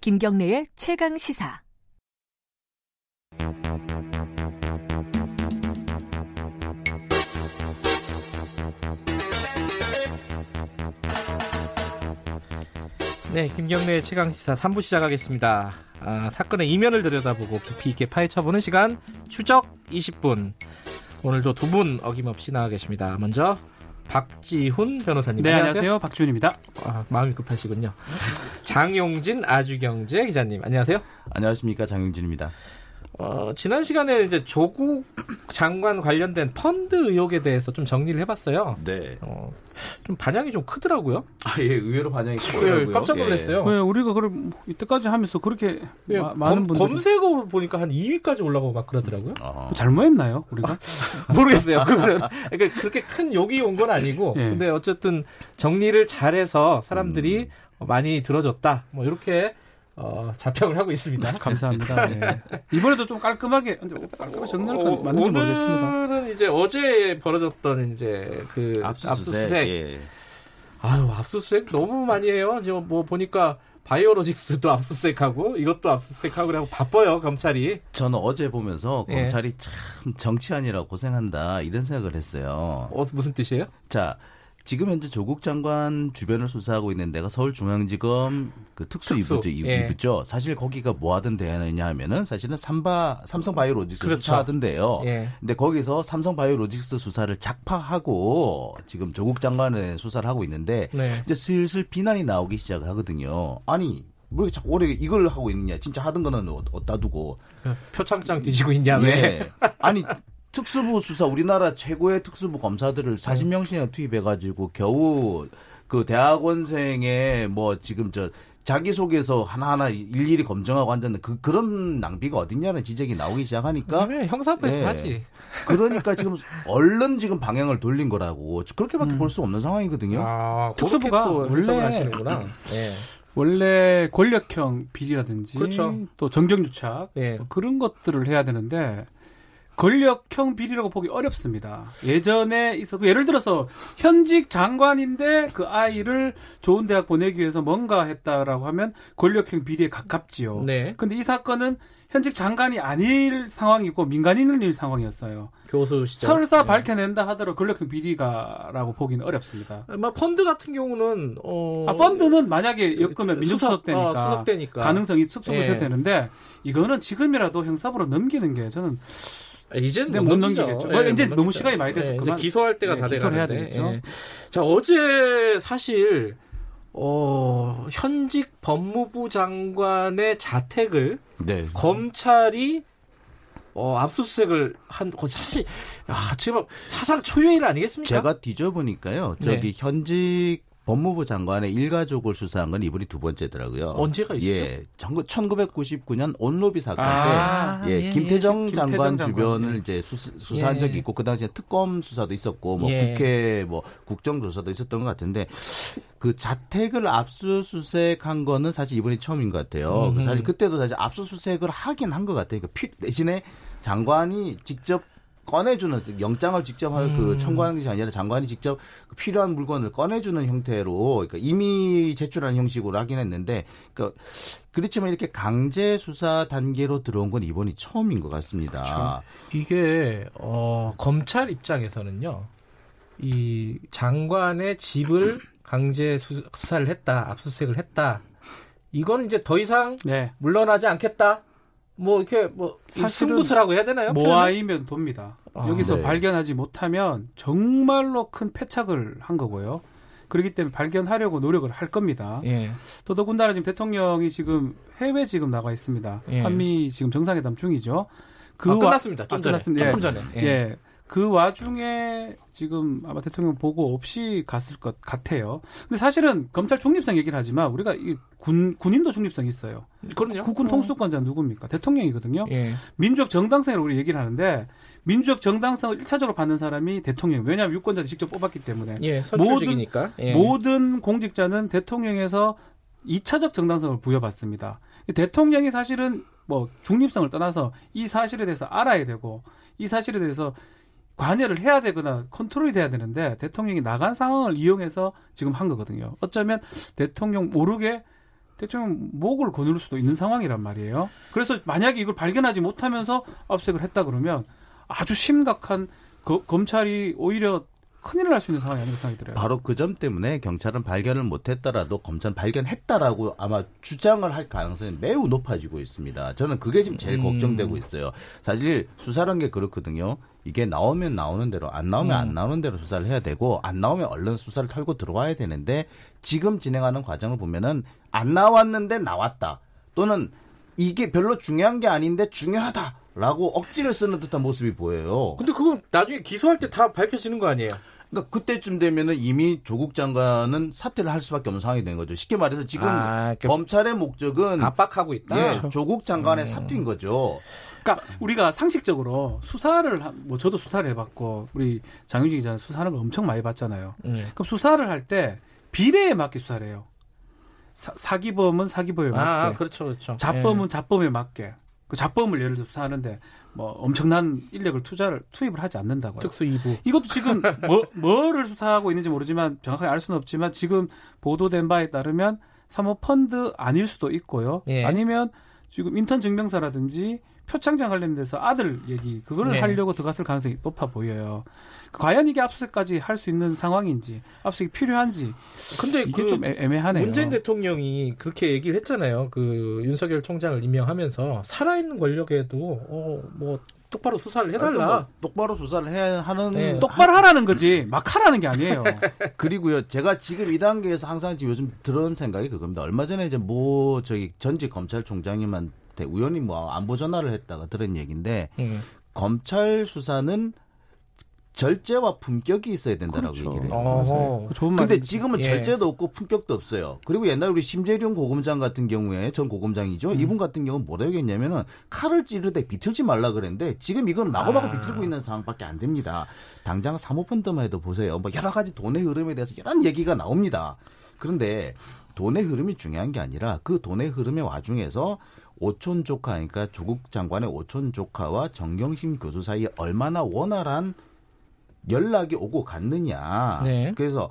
김경래의 최강 시사. 네, 김경래의 최강 시사 3부 시작하겠습니다. 아, 사건의 이면을 들여다보고 깊이 있게 파헤쳐보는 시간 추적 20분. 오늘도 두 분 어김없이 나와 계십니다. 먼저 박지훈 변호사님. 네, 안녕하세요. 안녕하세요. 박지훈입니다. 아, 마음이 급하시군요. 장용진 아주경제 기자님. 안녕하세요. 안녕하십니까. 장용진입니다. 어, 지난 시간에 이제 조국 장관 관련된 펀드 의혹에 대해서 좀 정리를 해봤어요. 네. 어, 좀 반향이 좀 크더라고요. 아, 예, 의외로 반향이 크더라고요. 네, 깜짝 놀랐어요. 예. 왜 우리가 그럼 이때까지 하면서 그렇게 예, 마, 많은 분들 검색어 보니까 한 2위까지 올라가고 막 그러더라고요. 아. 잘못했나요, 우리가? 모르겠어요. 그러니까 그렇게 큰 욕이 온 건 아니고, 예. 근데 어쨌든 정리를 잘해서 사람들이 음. 많이 들어줬다. 뭐 이렇게 어, 자평을 하고 있습니다. 감사합니다. 네. 이번에도 좀 깔끔하게, 깔끔하게 정리할 건 어, 맞는지 모르겠습니다. 오늘은 이제 어제 벌어졌던 이제 그 압수수색. 압수수색. 예. 아유, 압수수색 너무 많이 해요. 지금 뭐 보니까 바이오로직스도 압수수색하고 이것도 압수수색하고 그래고 바빠요 검찰이. 저는 어제 보면서 예. 검찰이 예. 참 정치하느라 고생한다 이런 생각을 했어요. 어, 무슨 뜻이에요? 자 지금 현재 조국 장관 주변을 수사하고 있는 데가 서울중앙지검 그 특수, 특수. 이부죠. 예. 이부죠. 사실 거기가 뭐 하던 데냐 하면은 사실은 삼바 삼성 바이오로직스 그렇죠. 수사하던데요. 예. 근데 거기서 삼성 바이오로직스 수사를 작파하고 지금 조국 장관의 수사를 하고 있는데 네. 이제 슬슬 비난이 나오기 시작하거든요. 아니 왜 자꾸 오래 이걸 하고 있느냐? 진짜 하던 거는 어디다 두고 표창장 뒤지고 있냐? 왜? 네. 아니 특수부 수사 우리나라 최고의 특수부 검사들을 40명씩이나 투입해가지고 겨우 그 대학원생의 뭐 지금 저 자기소개서 하나하나 일일이 검증하고 앉았는 그, 그런 낭비가 어딨냐는 지적이 나오기 시작하니까. 네, 형사부에서 네. 하지. 그러니까 지금 얼른 지금 방향을 돌린 거라고. 그렇게밖에 음. 볼수 없는 상황이거든요. 아, 특수부가 원래 하시는구나. 네. 원래 권력형 비리라든지 그렇죠. 또 정경유착 네. 그런 것들을 해야 되는데 권력형 비리라고 보기 어렵습니다. 예전에 있어 그 예를 들어서 현직 장관인데 그 아이를 좋은 대학 보내기 위해서 뭔가 했다라고 하면 권력형 비리에 가깝지요. 네. 근데 이 사건은 현직 장관이 아닐 상황이고 민간인일 상황이었어요. 교수 시절. 설사 네. 밝혀낸다 하더라도 권력형 비리가라고 보기는 어렵습니다. 뭐 펀드 같은 경우는 어... 아, 펀드는 만약에 엮으면 민주수석되니까 어, 수석되니까 가능성이 쑥쑥 네. 되는데 이거는 지금이라도 형사부로 넘기는 게 저는 아, 이제는 네, 못 넘기겠죠. 네, 이제 너무 시간이 많이 됐을 네, 기소할 때가 네, 다 돼야 되겠죠. 네. 자 어제 사실 어, 현직 법무부 장관의 자택을 네. 검찰이 어, 압수수색을 한, 사실, 아, 지금 사상 초유의 일 아니겠습니까? 제가 뒤져보니까요. 저기 네. 현직 법무부 장관의 일가족을 수사한 건 이번이 두 번째더라고요. 언제가 있었죠? 예, 1999년 온로비 사건 아, 때 예, 예, 김태정 예. 장관 김태정 주변을 이제 수, 사한 적이 있고 그 당시에 특검 수사도 있었고 뭐 예. 국회 뭐 국정조사도 있었던 것 같은데 그 자택을 압수수색한 거는 사실 이번이 처음인 것 같아요. 음. 사실 그때도 사실 압수수색을 하긴 한 것 같아요. 그러니까 대신에 장관이 직접 꺼내주는 영장을 직접 할그 음. 청구하는 것이 아니라 장관이 직접 그 필요한 물건을 꺼내주는 형태로 그러니까 이미 제출하는 형식으로 하긴 했는데 그러니까 그렇지만 이렇게 강제 수사 단계로 들어온 건 이번이 처음인 것 같습니다. 그렇죠. 이게 어, 검찰 입장에서는요, 이 장관의 집을 강제 수사를 했다, 압수수색을 했다. 이거는 이제 더 이상 네. 물러나지 않겠다. 뭐 이렇게 뭐 승부수라고 해야 되나요? 모아이면 돕니다. 아, 여기서 네. 발견하지 못하면 정말로 큰 패착을 한 거고요. 그렇기 때문에 발견하려고 노력을 할 겁니다. 예. 더더군다나 지금 대통령이 지금 해외 지금 나가 있습니다. 예. 한미 지금 정상회담 중이죠. 그 아, 끝났습니다. 좀 아, 전에. 끝났습니다. 조금 전에. 예. 예. 그 와중에 지금 아마 대통령 보고 없이 갔을 것 같아요. 근데 사실은 검찰 중립성 얘기를 하지만 우리가 이 군, 군인도 중립성이 있어요. 그럼요. 국군 어. 통수권자 누굽니까? 대통령이거든요. 예. 민주적 정당성을 우리 얘기를 하는데 민주적 정당성을 1차적으로 받는 사람이 대통령. 왜냐하면 유권자들이 직접 뽑았기 때문에. 예, 모든, 예. 모든 공직자는 대통령에서 2차적 정당성을 부여받습니다. 대통령이 사실은 뭐 중립성을 떠나서 이 사실에 대해서 알아야 되고 이 사실에 대해서 관여를 해야 되거나 컨트롤이 돼야 되는데 대통령이 나간 상황을 이용해서 지금 한 거거든요. 어쩌면 대통령 모르게 대통령 목을 거누를 수도 있는 상황이란 말이에요. 그래서 만약에 이걸 발견하지 못하면서 압수색을 했다 그러면 아주 심각한 거, 검찰이 오히려 큰일을 할수 있는 상황이 아닌가 생각이 들어요. 바로 그 점 때문에 경찰은 발견을 못했더라도 검찰은 발견했다라고 아마 주장을 할 가능성이 매우 높아지고 있습니다. 저는 그게 지금 제일 음. 걱정되고 있어요. 사실 수사라는 게 그렇거든요. 이게 나오면 나오는 대로 안 나오면 음. 안 나오는 대로 수사를 해야 되고 안 나오면 얼른 수사를 털고 들어와야 되는데 지금 진행하는 과정을 보면은 안 나왔는데 나왔다 또는 이게 별로 중요한 게 아닌데 중요하다 라고 억지를 쓰는 듯한 모습이 보여요. 근데 그건 나중에 기소할 때 다 밝혀지는 거 아니에요? 그러니까 그때쯤 되면은 이미 조국 장관은 사퇴를 할 수밖에 없는 상황이 된 거죠. 쉽게 말해서 지금 아, 그 검찰의 목적은 압박하고 있다. 예, 그렇죠. 조국 장관의 음. 사퇴인 거죠. 그러니까 우리가 상식적으로 수사를 뭐 저도 수사를 해봤고 우리 장윤진 기자는 수사하는 걸 엄청 많이 봤잖아요. 음. 그럼 수사를 할 때 비례에 맞게 수사를 해요. 사, 기범은 사기범에 아, 맞게. 아, 그렇죠, 그렇죠. 자범은 예. 자범에 맞게. 그 자범을 예를 들어 수사하는데 뭐 엄청난 인력을 투자를 투입을 하지 않는다고요. 특수 2부. 이것도 지금 뭐 뭐를 수사하고 있는지 모르지만 정확하게 알 수는 없지만 지금 보도된 바에 따르면 사모 펀드 아닐 수도 있고요. 예. 아니면 지금 인턴 증명서라든지 표창장 관련돼서 아들 얘기 그거를 네. 하려고 들어갔을 가능성이 높아 보여요. 과연 이게 압수수색까지 할 수 있는 상황인지 압수수색이 필요한지. 근데 이게 그 좀 애매하네요. 문재인 대통령이 그렇게 얘기를 했잖아요. 그 윤석열 총장을 임명하면서 살아있는 권력에도 어뭐 똑바로 수사를 해달라. 뭐 똑바로 수사를 해야 하는. 네. 똑바로 하라는 거지. 막 하라는 게 아니에요. 그리고요, 제가 지금 이 단계에서 항상 지금 요즘 들은 생각이 그겁니다. 얼마 전에 이제 뭐 저기 전직 검찰총장님 한테 우연히 뭐 안보 전화를 했다가 들은 얘기인데 음. 검찰 수사는 절제와 품격이 있어야 된다라고 그렇죠. 얘기를 해요. 그 좋은 근데 지금은 예. 절제도 없고 품격도 없어요. 그리고 옛날 우리 심재룡 고검장 같은 경우에 전 고검장이죠. 음. 이분 같은 경우는 뭐라 얘기했냐면은 칼을 찌르되 비틀지 말라 그랬는데 지금 이건 마구마구 아. 비틀고 있는 상황밖에 안 됩니다. 당장 사모펀드만 해도 보세요. 뭐 여러 가지 돈의 흐름에 대해서 여러 얘기가 나옵니다. 그런데 돈의 흐름이 중요한 게 아니라 그 돈의 흐름의 와중에서 오촌 조카니까 조국 장관의 오촌 조카와 정경심 교수 사이에 얼마나 원활한 연락이 오고 갔느냐. 네. 그래서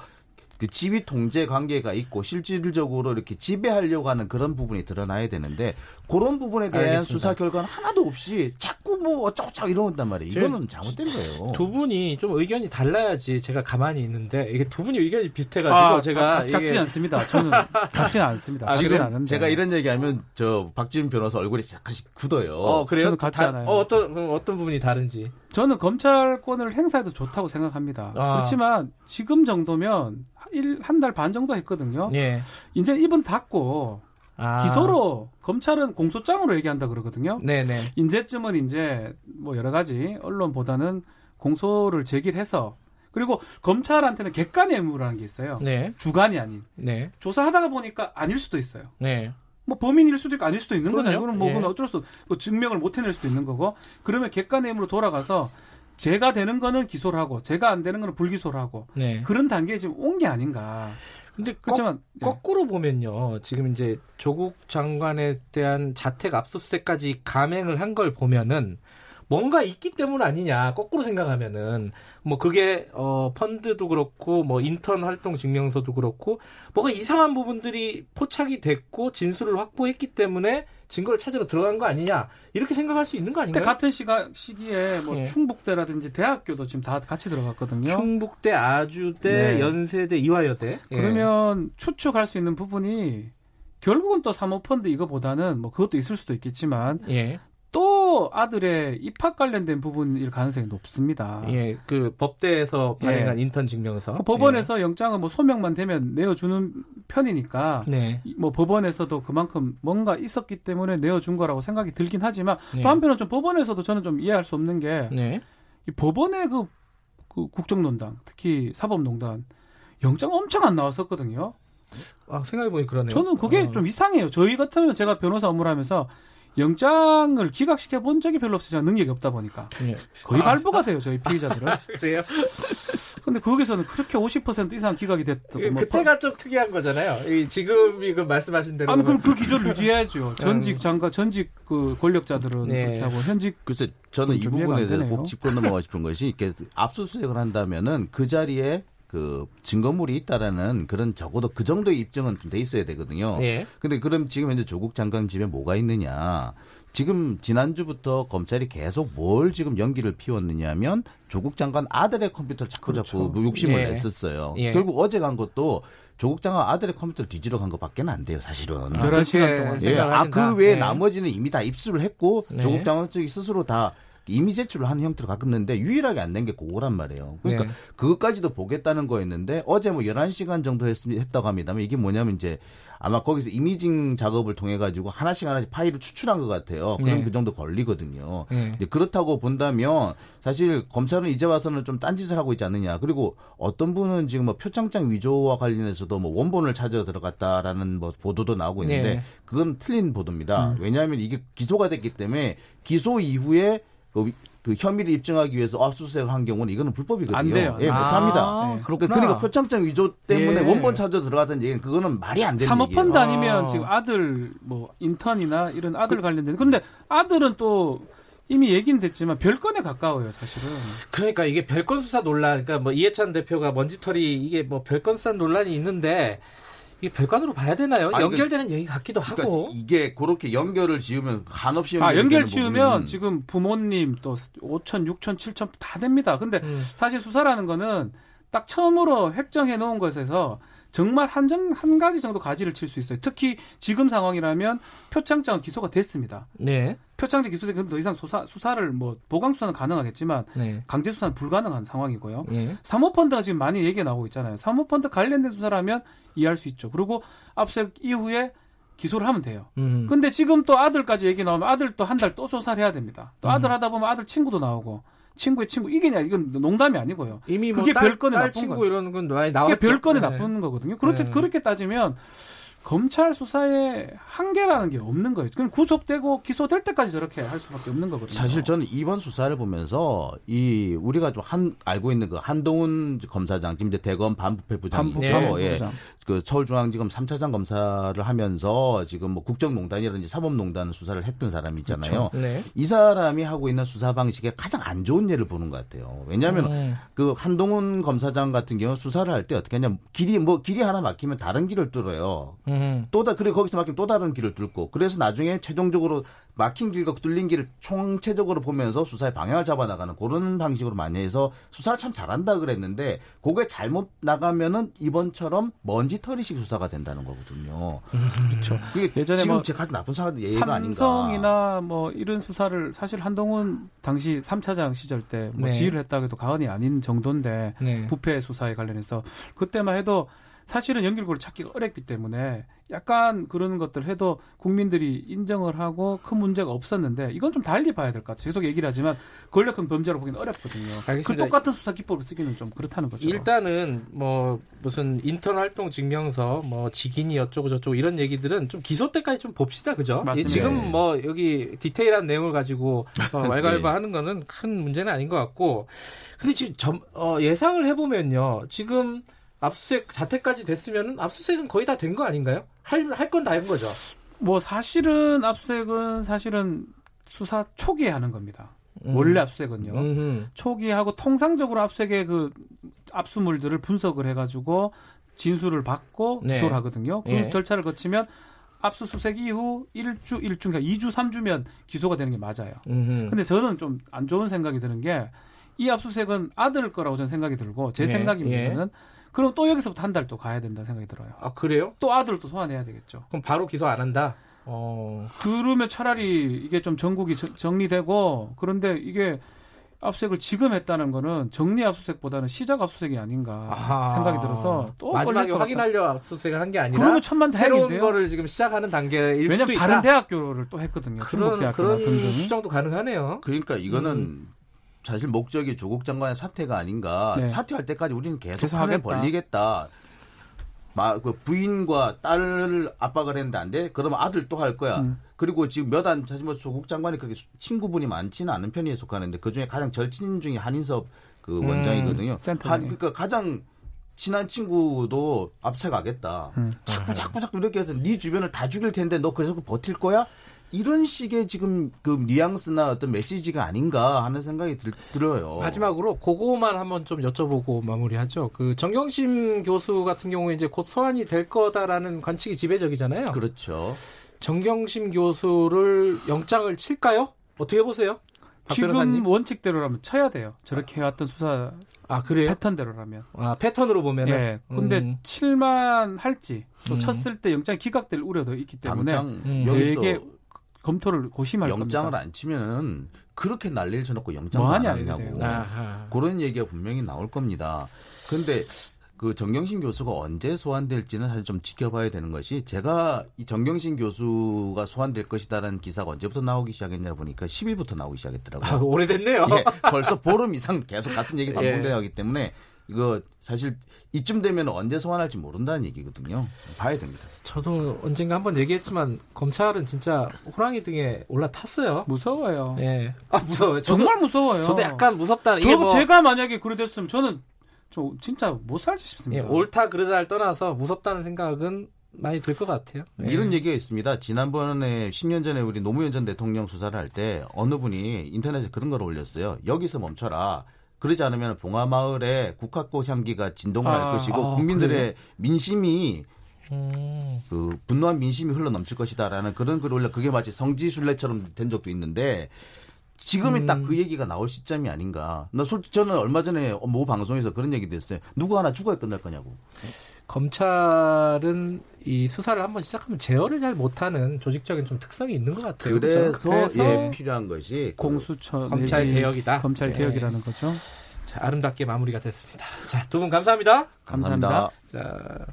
그 지휘 통제 관계가 있고 실질적으로 이렇게 지배하려고 하는 그런 부분이 드러나야 되는데 그런 부분에 대한 알겠습니다. 수사 결과는 하나도 없이 자꾸 뭐 어쩌고저쩌고 이러는단 말이에요. 이거는 잘못된 거예요. 두 분이 좀 의견이 달라야지 제가 가만히 있는데 이게 두 분이 의견이 비슷해가지고 아, 제가 같지 않습니다. 저는 같지는 않습니다. 아, 지금 않은데. 제가 이런 얘기하면 저 박지훈 변호사 얼굴이 약간씩 굳어요. 어 그래요? 저는 같지 다, 않아요. 어, 어떤 어떤 부분이 다른지. 저는 검찰권을 행사해도 좋다고 생각합니다. 아. 그렇지만 지금 정도면 한 달 반 정도 했거든요. 예. 이제 입은 닫고 아. 기소로 검찰은 공소장으로 얘기한다 그러거든요. 네네. 이제쯤은 이제 뭐 여러 가지 언론보다는 공소를 제기해서 그리고 검찰한테는 객관의 의무라는 게 있어요. 네. 주관이 아닌. 네. 조사하다가 보니까 아닐 수도 있어요. 네. 뭐 범인일 수도 있고 아닐 수도 있는 거잖아요. 이거는 뭐 예. 어쩔 수, 뭐 증명을 못 해낼 수도 있는 거고. 그러면 객관의 의무로 돌아가서 제가 되는 거는 기소를 하고 제가 안 되는 거는 불기소를 하고 네. 그런 단계에 지금 온 게 아닌가. 근데 그렇지만 거, 예. 거꾸로 보면요. 지금 이제 조국 장관에 대한 자택 압수수색까지 감행을 한 걸 보면은 뭔가 있기 때문 아니냐 거꾸로 생각하면은 뭐 그게 어 펀드도 그렇고 뭐 인턴 활동 증명서도 그렇고 뭐가 이상한 부분들이 포착이 됐고 진술을 확보했기 때문에 증거를 찾으러 들어간 거 아니냐 이렇게 생각할 수 있는 거 아닌가요? 같은 시가, 시기에 뭐 예. 충북대라든지 대학교도 지금 다 같이 들어갔거든요. 충북대, 아주대, 네. 연세대, 이화여대. 예. 그러면 추측할 수 있는 부분이 결국은 또 사모펀드 이거보다는 뭐 그것도 있을 수도 있겠지만 예. 또 아들의 입학 관련된 부분일 가능성이 높습니다. 예, 그 법대에서 발행한 예. 인턴 증명서. 그 법원에서 예. 영장은 뭐 소명만 되면 내어주는 편이니까. 네. 뭐 법원에서도 그만큼 뭔가 있었기 때문에 내어준 거라고 생각이 들긴 하지만 네. 또 한편은 좀 법원에서도 저는 좀 이해할 수 없는 게. 네. 이 법원의 그, 그 국정농단, 특히 사법농단 영장 엄청 안 나왔었거든요. 아, 생각해보니 그러네요. 저는 그게 어. 좀 이상해요. 저희 같으면 제가 변호사 업무를 하면서 영장을 기각시켜 본 적이 별로 없어요. 제가 능력이 없다 보니까. 네. 거의 아, 발부가 돼요, 저희 피의자들은. 그래요? 근데 거기서는 그렇게 50% 이상 기각이 됐던. 그, 뭐 그때가 좀 특이한 거잖아요. 지금이 그 말씀하신 대로. 아니, 그럼 그 기준 유지해야죠. 전직 장관, 전직 그 권력자들은 네. 그렇게 하고 현직. 글쎄, 저는 이 부분에 대해서 꼭 짚고 넘어가 싶은 것이 이렇게 압수수색을 한다면은 그 자리에 그 증거물이 있다라는 그런 적어도 그 정도의 입증은 좀 돼 있어야 되거든요. 예. 근데 그럼 지금 현재 조국 장관 집에 뭐가 있느냐? 지금 지난주부터 검찰이 계속 뭘 지금 연기를 피웠느냐면 조국 장관 아들의 컴퓨터를 자꾸 그렇죠. 자꾸 욕심을 예. 냈었어요. 예. 결국 어제 간 것도 조국 장관 아들의 컴퓨터를 뒤지러 간 것밖에 안 돼요, 사실은. 11시간 동안 예. 아, 그 외에 네. 나머지는 이미 다 입수를 했고 네. 조국 장관 측이 스스로 다 이미 제출을 하는 형태로 가끔는데 유일하게 안 된 게 그거란 말이에요. 그러니까 네. 그것까지도 보겠다는 거였는데 어제 뭐 11시간 정도 했, 했다고 합니다만 이게 뭐냐면 이제 아마 거기서 이미징 작업을 통해 가지고 하나씩 하나씩 파일을 추출한 것 같아요. 그럼 네. 그 정도 걸리거든요. 네. 그렇다고 본다면 사실 검찰은 이제 와서는 좀 딴짓을 하고 있지 않느냐. 그리고 어떤 분은 지금 뭐 표창장 위조와 관련해서도 뭐 원본을 찾아 들어갔다라는 뭐 보도도 나오고 있는데 네. 그건 틀린 보도입니다. 음. 왜냐하면 이게 기소가 됐기 때문에 기소 이후에 그, 그 혐의를 입증하기 위해서 압수수색을 한 경우는 이거는 불법이거든요. 안 돼요. 예, 아, 못합니다. 네. 그러니까, 그러니까 표창장 위조 때문에 예. 원본 찾아 들어갔던 얘기는 그거는 말이 안 되는 사모펀드 얘기예요. 아니면 지금 아들 뭐 인턴이나 이런 아들 그, 관련된 그런데 아들은 또 이미 얘기는 됐지만 별건에 가까워요, 사실은. 그러니까 이게 별건 수사 논란, 그러니까 뭐 이해찬 대표가 먼지털이 이게 뭐 별건 수사 논란이 있는데 이게 별관으로 봐야 되나요? 아니, 연결되는 그, 얘기 같기도 그러니까 하고. 이게 그렇게 연결을 지으면 한없이 아, 연결 지으면 지금 부모님 또 5천, 6천, 7천 다 됩니다. 근데 음. 사실 수사라는 거는 딱 처음으로 획정해 놓은 것에서 정말 한 정 한 가지 정도 가지를 칠 수 있어요. 특히 지금 상황이라면 표창장 기소가 됐습니다. 네. 표창장 기소되면 더 이상 수사 수사를 뭐 보강 수사는 가능하겠지만 네. 강제 수사는 불가능한 상황이고요. 네. 사모펀드가 지금 많이 얘기 나오고 있잖아요. 사모펀드 관련된 수사라면 이해할 수 있죠. 그리고 압수수색 이후에 기소를 하면 돼요. 음. 근데 지금 또 아들까지 얘기 나오면 아들 또 한 달 또 조사를 해야 됩니다. 또 음. 아들 하다 보면 아들 친구도 나오고 친구의 친구 이게 이건 농담이 아니고요. 이미 뭐 그게 뭐 별건에 나쁜 친구 거예요. 이러는 건 나왔죠. 그게 별건에 네. 나쁜 거거든요. 그렇게 네. 그렇게 따지면 검찰 수사에 한계라는 게 없는 거예요. 그럼 구속되고 기소될 때까지 저렇게 할 수밖에 없는 거거든요. 사실 저는 이번 수사를 보면서 이 우리가 좀 한 알고 있는 그 한동훈 검사장 지금 이제 대검 반부패 부장이죠. 네, 예. 그 서울중앙지검 3차장 검사를 하면서 지금 뭐 국정농단이라든지 사법농단 수사를 했던 사람이 있잖아요. 그렇죠. 네. 이 사람이 하고 있는 수사 방식에 가장 안 좋은 예를 보는 것 같아요. 왜냐하면 네. 그 한동훈 검사장 같은 경우 수사를 할 때 어떻게 하냐 길이 뭐 길이 하나 막히면 다른 길을 뚫어요. 음. 또다 그리고 거기서 막히면 또 다른 길을 뚫고 그래서 나중에 최종적으로 막힌 길과 뚫린 길을 총체적으로 보면서 수사의 방향을 잡아나가는 그런 방식으로 많이 해서 수사를 참 잘한다 그랬는데 그게 잘못 나가면은 이번처럼 먼지털이식 수사가 된다는 거거든요. 음, 그렇죠. 그게 예전에 지금 뭐 제가 나쁜 사람 예가 아닌가. 삼성이나 뭐 이런 수사를 사실 한동훈 당시 3차장 시절 때뭐 네. 지휘를 했다고 해도 과언이 아닌 정도인데 네. 부패 수사에 관련해서 그때만 해도 사실은 연결고를 찾기가 어렵기 때문에 약간 그런 것들 해도 국민들이 인정을 하고 큰 문제가 없었는데 이건 좀 달리 봐야 될 것 같아요. 계속 얘기를 하지만 권력형 범죄로 보기는 어렵거든요. 알겠습니다. 그 똑같은 수사 기법을 쓰기는 좀 그렇다는 거죠. 일단은 뭐 무슨 인턴 활동 증명서 뭐 직인이 어쩌고 저쩌고 이런 얘기들은 좀 기소 때까지 좀 봅시다. 그죠? 맞습니다. 지금 네. 뭐 여기 디테일한 내용을 가지고 어, 왈가왈부 네. 하는 거는 큰 문제는 아닌 것 같고 근데 지금 점, 어, 예상을 해보면요. 지금 압수수색 자택까지 됐으면 압수수색은 거의 다 된 거 아닌가요? 할 할 건 다 한 거죠. 뭐 사실은 압수수색은 사실은 수사 초기에 하는 겁니다. 음. 원래 압수수색은요. 음흠. 초기에 하고 통상적으로 압수수색의 그 압수물들을 분석을 해가지고 진술을 받고 네. 기소를 하거든요. 그 네. 절차를 거치면 압수수색 이후 1주, 1주, 그러니까 2주, 3주면 기소가 되는 게 맞아요. 음흠. 근데 저는 좀 안 좋은 생각이 드는 게 이 압수수색은 아들 거라고 저는 생각이 들고 제 네. 생각입니다는 예. 그럼 또 여기서부터 한 달 또 가야 된다 생각이 들어요. 아 그래요? 또 아들을 또 소환해야 되겠죠. 그럼 바로 기소 안 한다? 어. 그러면 차라리 이게 좀 전국이 저, 정리되고 그런데 이게 압수색을 지금 했다는 거는 정리 압수색보다는 시작 압수색이 아닌가 아하. 생각이 들어서 또 마지막에 확인하려 압수색을 한 게 아니라 그러면 천만 새로운 다행인데요? 거를 지금 시작하는 단계일 왜냐면 수도 다른 대학교를 또 했거든요. 그런 그런 수정도 가능하네요. 그러니까 이거는 음. 사실 목적이 조국 장관의 사퇴가 아닌가. 네. 사퇴할 때까지 우리는 계속 판을 벌리겠다. 막그 부인과 딸을 압박을 했는데 안 돼? 그러면 아들 또 할 거야. 음. 그리고 지금 몇 안 사실 뭐 조국 장관이 그렇게 친구분이 많지는 않은 편에 속하는데 그 중에 가장 절친 중에 한인섭 그 음. 원장이거든요. 한, 그러니까 가장 친한 친구도 압착하겠다. 음. 자꾸 자꾸 자꾸 이렇게 해서 네 주변을 다 죽일 텐데 너 그래서 버틸 거야? 이런 식의 지금 그 뉘앙스나 어떤 메시지가 아닌가 하는 생각이 들, 들어요. 마지막으로 그거만 한번 좀 여쭤보고 마무리하죠. 그 정경심 교수 같은 경우에 이제 곧 소환이 될 거다라는 관측이 지배적이잖아요. 그렇죠. 정경심 교수를 영장을 칠까요? 어떻게 보세요? 지금 변호사님? 원칙대로라면 쳐야 돼요. 저렇게 해왔던 수사 아 그래요? 패턴대로라면. 아 패턴으로 보면 예. 근데 음. 칠만 할지 또 음. 쳤을 때 영장 기각될 우려도 있기 때문에 음. 되게 검토를 고심할 영장을 겁니다. 안 치면은 그렇게 난리를 쳐놓고 영장을 뭐안 하냐고 그런 얘기가 분명히 나올 겁니다. 그런데 그 정경심 교수가 언제 소환될지는 사실 좀 지켜봐야 되는 것이 제가 이 정경심 교수가 소환될 것이다라는 기사가 언제부터 나오기 시작했냐 보니까 10일부터 나오기 시작했더라고요. 아, 오래됐네요. 예, 벌써 보름 이상 계속 같은 얘기 반복되어 가기 예. 때문에 이거 사실 이쯤 되면 언제 소환할지 모른다는 얘기거든요. 봐야 됩니다. 저도 언젠가 한번 얘기했지만 검찰은 진짜 호랑이 등에 올라탔어요. 무서워요. 예. 아 무서워요. 저도, 정말 무서워요. 저도 약간 무섭다. 저도 뭐... 제가 만약에 그래 됐으면 저는 저 진짜 못 살지 싶습니다. 예, 옳다 그르다를 떠나서 무섭다는 생각은 많이 들 것 같아요. 예. 이런 얘기가 있습니다. 지난번에 10년 전에 우리 노무현 전 대통령 수사를 할 때 어느 분이 인터넷에 그런 걸 올렸어요. 여기서 멈춰라. 그러지 않으면 봉화마을에 국화꽃 향기가 진동을 아, 할 것이고 아, 국민들의 그래요? 민심이 음. 그 분노한 민심이 흘러 넘칠 것이다라는 그런 글을 올려 그게 마치 성지순례처럼 된 적도 있는데 지금이 음. 딱그 얘기가 나올 시점이 아닌가. 나 솔직히 저는 얼마 전에 모 방송에서 그런 얘기도 했어요. 누구 하나 죽어야 끝날 거냐고. 검찰은 이 수사를 한번 시작하면 제어를 잘 못하는 조직적인 좀 특성이 있는 것 같아요. 그래서, 그래서 예, 필요한 것이 그 공수처 검찰 개혁이다. 검찰 네. 개혁이라는 네. 거죠. 자, 아름답게 마무리가 됐습니다. 자, 두분 감사합니다. 감사합니다. 자,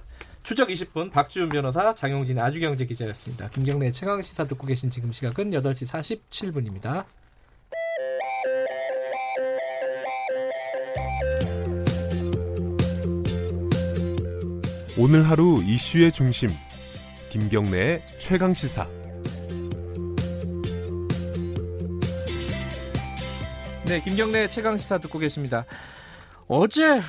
추적 20분 박지훈 변호사, 장용진 아주경제 기자였습니다. 김경래 최강 시사 듣고 계신 지금 시각은 8시 47분입니다. 오늘 하루 이슈의 중심 김경래의 최강 시사 네, 김경래 최강 시사 듣고 계십니다. 어제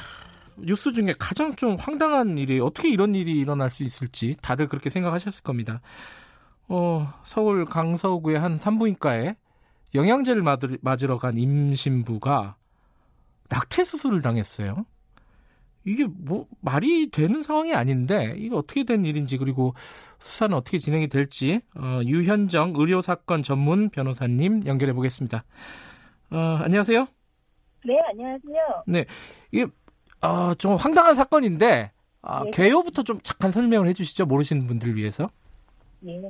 뉴스 중에 가장 좀 황당한 일이 어떻게 이런 일이 일어날 수 있을지 다들 그렇게 생각하셨을 겁니다. 어, 서울 강서구의 한 산부인과에 영양제를 맞으러 간 임신부가 낙태 수술을 당했어요. 이게 뭐 말이 되는 상황이 아닌데 이거 어떻게 된 일인지 그리고 수사는 어떻게 진행이 될지 어, 유현정 의료 사건 전문 변호사님 연결해 보겠습니다. 어, 안녕하세요. 네, 안녕하세요. 네, 이게 어, 좀 황당한 사건인데 아, 네. 개요부터 좀 잠깐 설명을 해주시죠 모르시는 분들을 위해서. 네,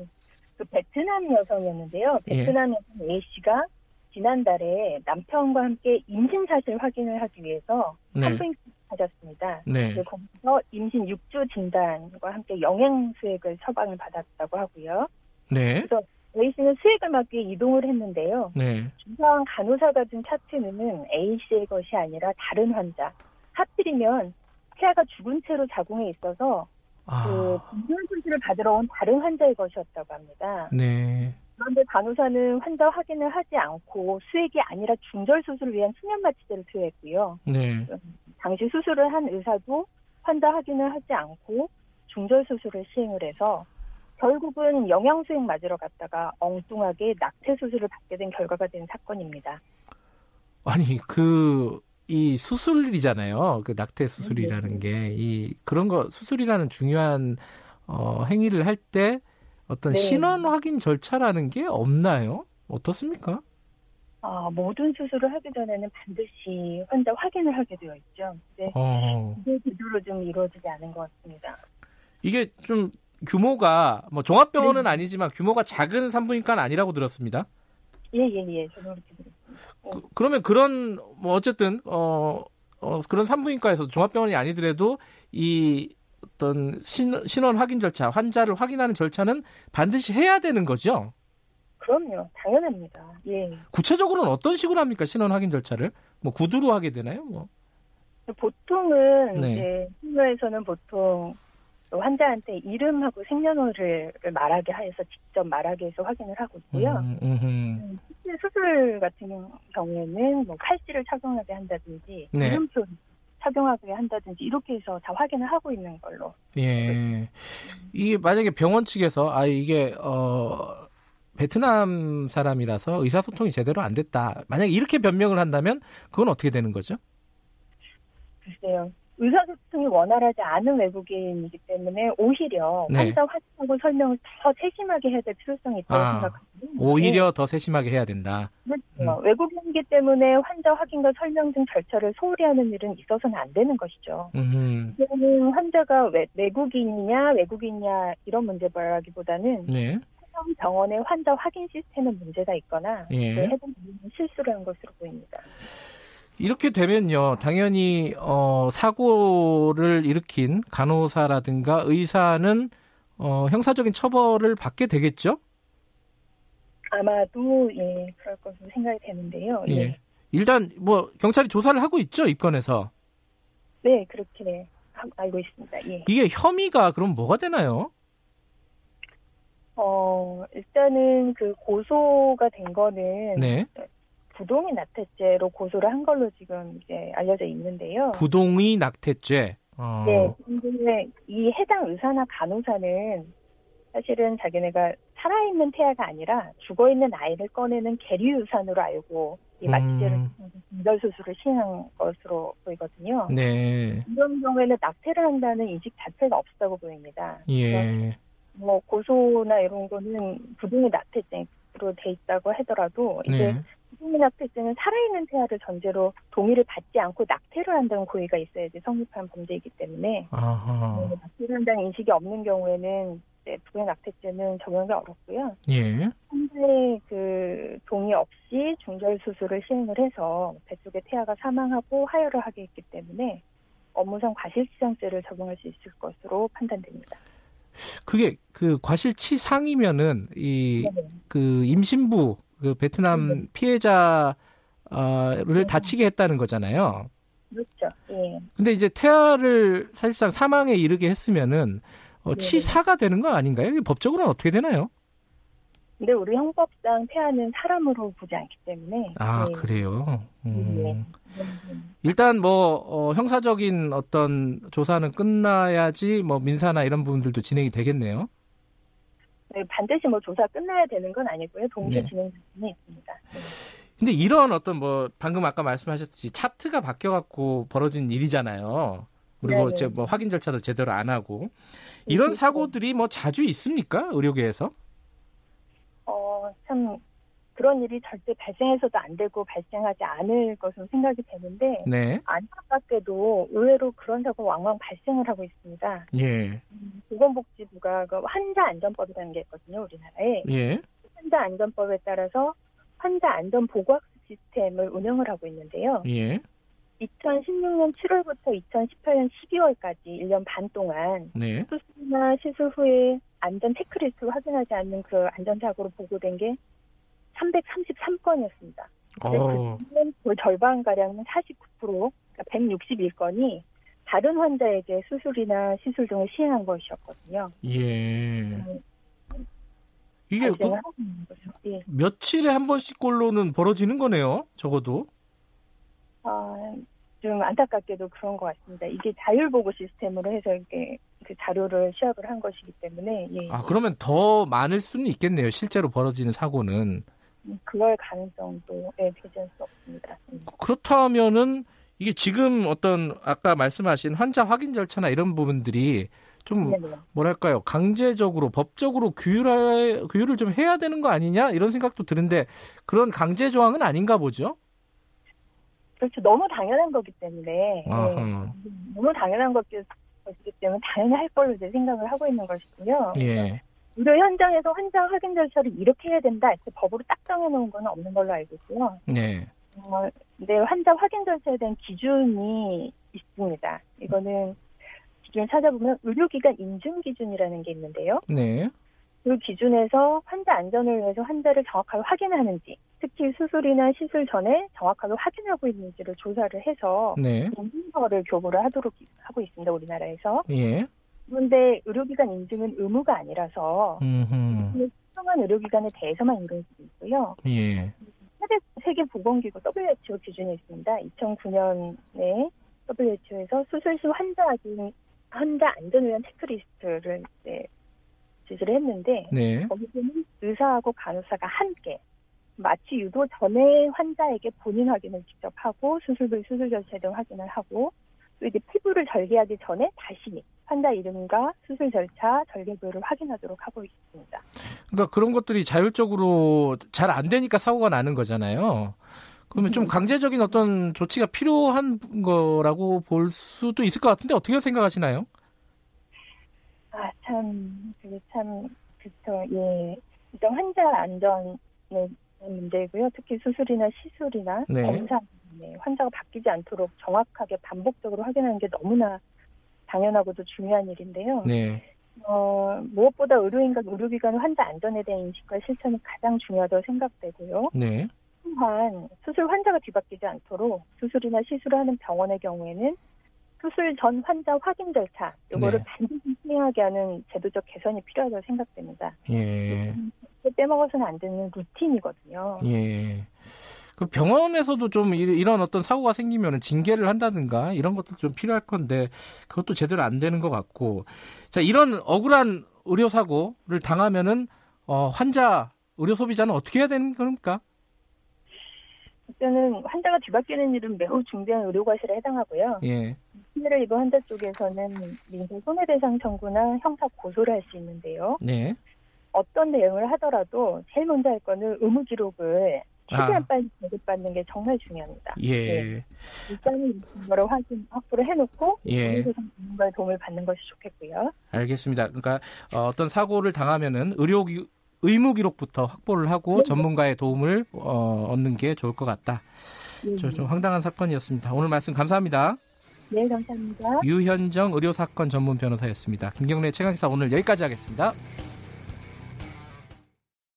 그 베트남 여성이었는데요. 예. 베트남 여성 A 씨가 지난달에 남편과 함께 임신 사실 확인을 하기 위해서 네. 산부인과 가졌습니다. 네. 거기서 임신 6주 진단과 함께 영양 수액을 처방을 받았다고 하고요. 네. 그래서 A 씨는 수액을 맞기 위해 이동을 했는데요. 네. 주상 간호사가 준 차트는 A 씨의 것이 아니라 다른 환자. 하필이면 태아가 죽은 채로 자궁에 있어서 아. 그 분별 수술을 받으러 온 다른 환자의 것이었다고 합니다. 네. 그런데 간호사는 환자 확인을 하지 않고 수액이 아니라 중절 수술을 위한 수면 마취제를 투여했고요. 네. 당시 수술을 한 의사도 환자 확인을 하지 않고 중절 수술을 시행을 해서 결국은 영양수액 맞으러 갔다가 엉뚱하게 낙태 수술을 받게 된 결과가 된 사건입니다. 아니 그 이 수술이잖아요. 그 낙태 수술이라는 네. 게이 그런 거 수술이라는 중요한 어, 행위를 할 때 어떤 네. 신원 확인 절차라는 게 없나요? 어떻습니까? 아, 모든 수술을 하기 전에는 반드시 환자 확인을 하게 되어 있죠. 근데 어. 이게 제대로 좀 이루어지지 않은 것 같습니다. 이게 좀 규모가 뭐 종합병원은 네. 아니지만 규모가 작은 산부인과는 아니라고 들었습니다. 예, 예, 예. 저도 그렇게 들었습니다. 그, 그러면 그런 뭐 어쨌든 어, 어 그런 산부인과에서 종합병원이 아니더라도 이 어떤 신, 신원 확인 절차, 환자를 확인하는 절차는 반드시 해야 되는 거죠? 그럼요. 당연합니다. 예. 구체적으로는 어떤 식으로 합니까? 신원 확인 절차를? 뭐 구두로 하게 되나요? 뭐. 보통은 네. 이제 신고에서는 보통 환자한테 이름하고 생년월일을 말하게 해서 직접 말하게 해서 확인을 하고 있고요. 음, 음, 실제 수술 같은 경우에는 뭐 칼질을 착용하게 한다든지 네. 이름표 착용하게 한다든지 이렇게 해서 다 확인을 하고 있는 걸로. 예. 이게 만약에 병원 측에서 아 이게 어 베트남 사람이라서 의사소통이 제대로 안 됐다. 만약 이렇게 변명을 한다면 그건 어떻게 되는 거죠? 글쎄요. 의사소통이 원활하지 않은 외국인이기 때문에 오히려 네. 환자 확인하고 설명을 더 세심하게 해야 될 필요성이 있다고 아, 생각합니다. 오히려 네. 더 세심하게 해야 된다. 그렇죠. 음. 외국인이기 때문에 환자 확인과 설명 등 절차를 소홀히 하는 일은 있어서는 안 되는 것이죠. 음. 환자가 외, 외국인이냐 외국인이냐 이런 문제라기보다는 네. 병원의 환자 확인 시스템에 문제가 있거나 예. 해당 실수를 한 것으로 보입니다. 이렇게 되면요, 당연히 어, 사고를 일으킨 간호사라든가 의사는 어, 형사적인 처벌을 받게 되겠죠? 아마도 예 그럴 것으로 생각이 되는데요. 예. 예. 일단 뭐 경찰이 조사를 하고 있죠 입건해서. 네 그렇게 알고 있습니다. 예. 이게 혐의가 그럼 뭐가 되나요? 어 일단은 그 고소가 된 거는 네. 부동의 낙태죄로 고소를 한 걸로 지금 이제 알려져 있는데요. 부동의 낙태죄. 어. 네. 근데 이 해당 의사나 간호사는 사실은 자기네가 살아있는 태아가 아니라 죽어있는 아이를 꺼내는 계류유산으로 알고 이 마취제를 음. 분절 수술을 시행한 것으로 보이거든요. 네. 이런 경우에는 낙태를 한다는 인식 자체가 없다고 보입니다. 예. 뭐 고소나 이런 거는 부동의 낙태죄로 돼 있다고 하더라도 이제 네. 국민 낙태죄는 살아있는 태아를 전제로 동의를 받지 않고 낙태를 한다는 고의가 있어야지 성립한 범죄이기 때문에 아하. 네, 낙태를 한다는 인식이 없는 경우에는 네, 부의 낙태죄는 적용이 어렵고요. 예. 현재 그 동의 없이 중절 수술을 시행을 해서 뱃속의 태아가 사망하고 하혈을 하게 했기 때문에 업무상 과실치상죄를 적용할 수 있을 것으로 판단됩니다. 그게 그 과실치상이면은 이 그 임신부 그 베트남 네. 피해자를 네. 다치게 했다는 거잖아요. 그렇죠. 예. 근데 이제 태아를 사실상 사망에 이르게 했으면은 어, 네. 치사가 되는 거 아닌가요? 법적으로는 어떻게 되나요? 근데 우리 형법상 태아는 사람으로 보지 않기 때문에. 아 네. 그래요. 음. 네. 일단 뭐 어, 형사적인 어떤 조사는 끝나야지 뭐 민사나 이런 부분들도 진행이 되겠네요. 네, 반드시 뭐 조사 끝나야 되는 건 아니고요. 동시에 네. 진행 중에 있습니다. 네. 근데 이런 어떤 뭐 방금 아까 말씀하셨듯이 차트가 바뀌어갖고 벌어진 일이잖아요. 그리고 네네. 이제 뭐 확인 절차도 제대로 안 하고 이런 그렇죠. 사고들이 뭐 자주 있습니까 의료계에서? 어 참 그런 일이 절대 발생해서도 안 되고 발생하지 않을 것으로 생각이 되는데 네. 안타깝게도 의외로 그런 사고 왕왕 발생을 하고 있습니다. 예. 음, 보건복지부가 그 환자 안전법이라는 게 있거든요, 우리나라에. 예. 환자 안전법에 따라서 환자 안전 보고학습 시스템을 운영을 하고 있는데요. 예. 2016년 7월부터 2018년 12월까지 1년 반 동안 네. 수술이나 시술 후에 안전 체크리스트를 확인하지 않는 그 안전사고로 보고된 게 333건이었습니다. 어. 그 절반 가량은 49% 그러니까 161건이 다른 환자에게 수술이나 시술 등을 시행한 것이었거든요. 예. 음, 이게 그, 예. 며칠에 한 번씩 꼴로는 벌어지는 거네요. 적어도. 아, 좀 안타깝게도 그런 것 같습니다. 이게 자율보고 시스템으로 해서 이게 그 자료를 시합을 한 것이기 때문에. 예. 아 그러면 더 많을 수는 있겠네요. 실제로 벌어지는 사고는. 그럴 가능성도 예, 배제할 수 없습니다. 음. 그렇다면은 이게 지금 어떤 아까 말씀하신 환자 확인 절차나 이런 부분들이 좀 네네. 뭐랄까요 강제적으로 법적으로 규율 규율을 좀 해야 되는 거 아니냐 이런 생각도 드는데 그런 강제 조항은 아닌가 보죠. 그렇죠. 너무 당연한 거기 때문에 네. 너무 당연한 것이기 때문에 당연히 할 걸로 이제 생각을 하고 있는 것이고요. 예. 의료 현장에서 환자 확인 절차를 이렇게 해야 된다. 이렇게 법으로 딱 정해놓은 건 없는 걸로 알고 있고요. 네. 어, 네, 환자 확인 절차에 대한 기준이 있습니다. 이거는 기준을 찾아보면 의료기관 인증 기준이라는 게 있는데요. 네. 그 기준에서 환자 안전을 위해서 환자를 정확하게 확인하는지, 특히 수술이나 시술 전에 정확하게 확인하고 있는지를 조사를 해서 네. 인증서를 교부를 하도록 하고 있습니다. 우리나라에서. 예. 그런데 의료기관 인증은 의무가 아니라서 특정한 의료기관에 대해서만 이루어지고 있고요. 예. 세계 보건기구 WHO 기준이 있습니다. 2009년에 WHO에서 수술 시 환자 환자 안전을 위한 체크리스트를 이제 지시를 했는데 네. 거기서는 의사하고 간호사가 함께 마취 유도 전에 환자에게 본인 확인을 직접 하고 수술 부 수술 절차 등 확인을 하고 또 이제 피부를 절개하기 전에 다시 환자 이름과 수술 절차, 절개부를 확인하도록 하고 있습니다. 그러니까 그런 것들이 자율적으로 잘 안 되니까 사고가 나는 거잖아요. 그러면 좀 음. 강제적인 어떤 조치가 필요한 거라고 볼 수도 있을 것 같은데 어떻게 생각하시나요? 아, 참, 그게 참, 그쵸, 예. 일단 환자 안전의 문제고요. 특히 수술이나 시술이나 네. 검사, 네, 환자가 바뀌지 않도록 정확하게 반복적으로 확인하는 게 너무나 당연하고도 중요한 일인데요. 네. 어, 무엇보다 의료인과 의료기관 환자 안전에 대한 인식과 실천이 가장 중요하다고 생각되고요. 네. 또한 수술 환자가 뒤바뀌지 않도록 수술이나 시술을 하는 병원의 경우에는 수술 전 환자 확인 절차 이거를 네. 반드시 시행하게 하는 제도적 개선이 필요하다고 생각됩니다. 예. 빼먹어서는 안 되는 루틴이거든요. 예. 그 병원에서도 좀 이런 어떤 사고가 생기면 징계를 한다든가 이런 것도 좀 필요할 건데 그것도 제대로 안 되는 것 같고 자 이런 억울한 의료 사고를 당하면은 어, 환자 의료 소비자는 어떻게 해야 되는 겁니까? 일단은 환자가 뒤바뀌는 일은 매우 중대한 의료과실에 해당하고요. 예. 피해를 입은 환자 쪽에서는 민사 손해배상 청구나 형사 고소를 할 수 있는데요. 네. 어떤 내용을 하더라도 제일 먼저 할 거는 의무 기록을 최대한 아. 빨리 제급받는 게 정말 중요합니다. 예. 네. 일단은 이거를 확인 확보를 해놓고 예. 전문가의 도움을 받는 것이 좋겠고요. 알겠습니다. 그러니까 어, 떤 사고를 당하면은 의료 의무 기록부터 확보를 하고 네. 전문가의 도움을 어, 얻는 게 좋을 것 같다. 네. 좀 황당한 사건이었습니다. 오늘 말씀 감사합니다. 네, 감사합니다. 유현정 의료사건 전문 변호사였습니다. 김경래 최강기사 오늘 여기까지 하겠습니다.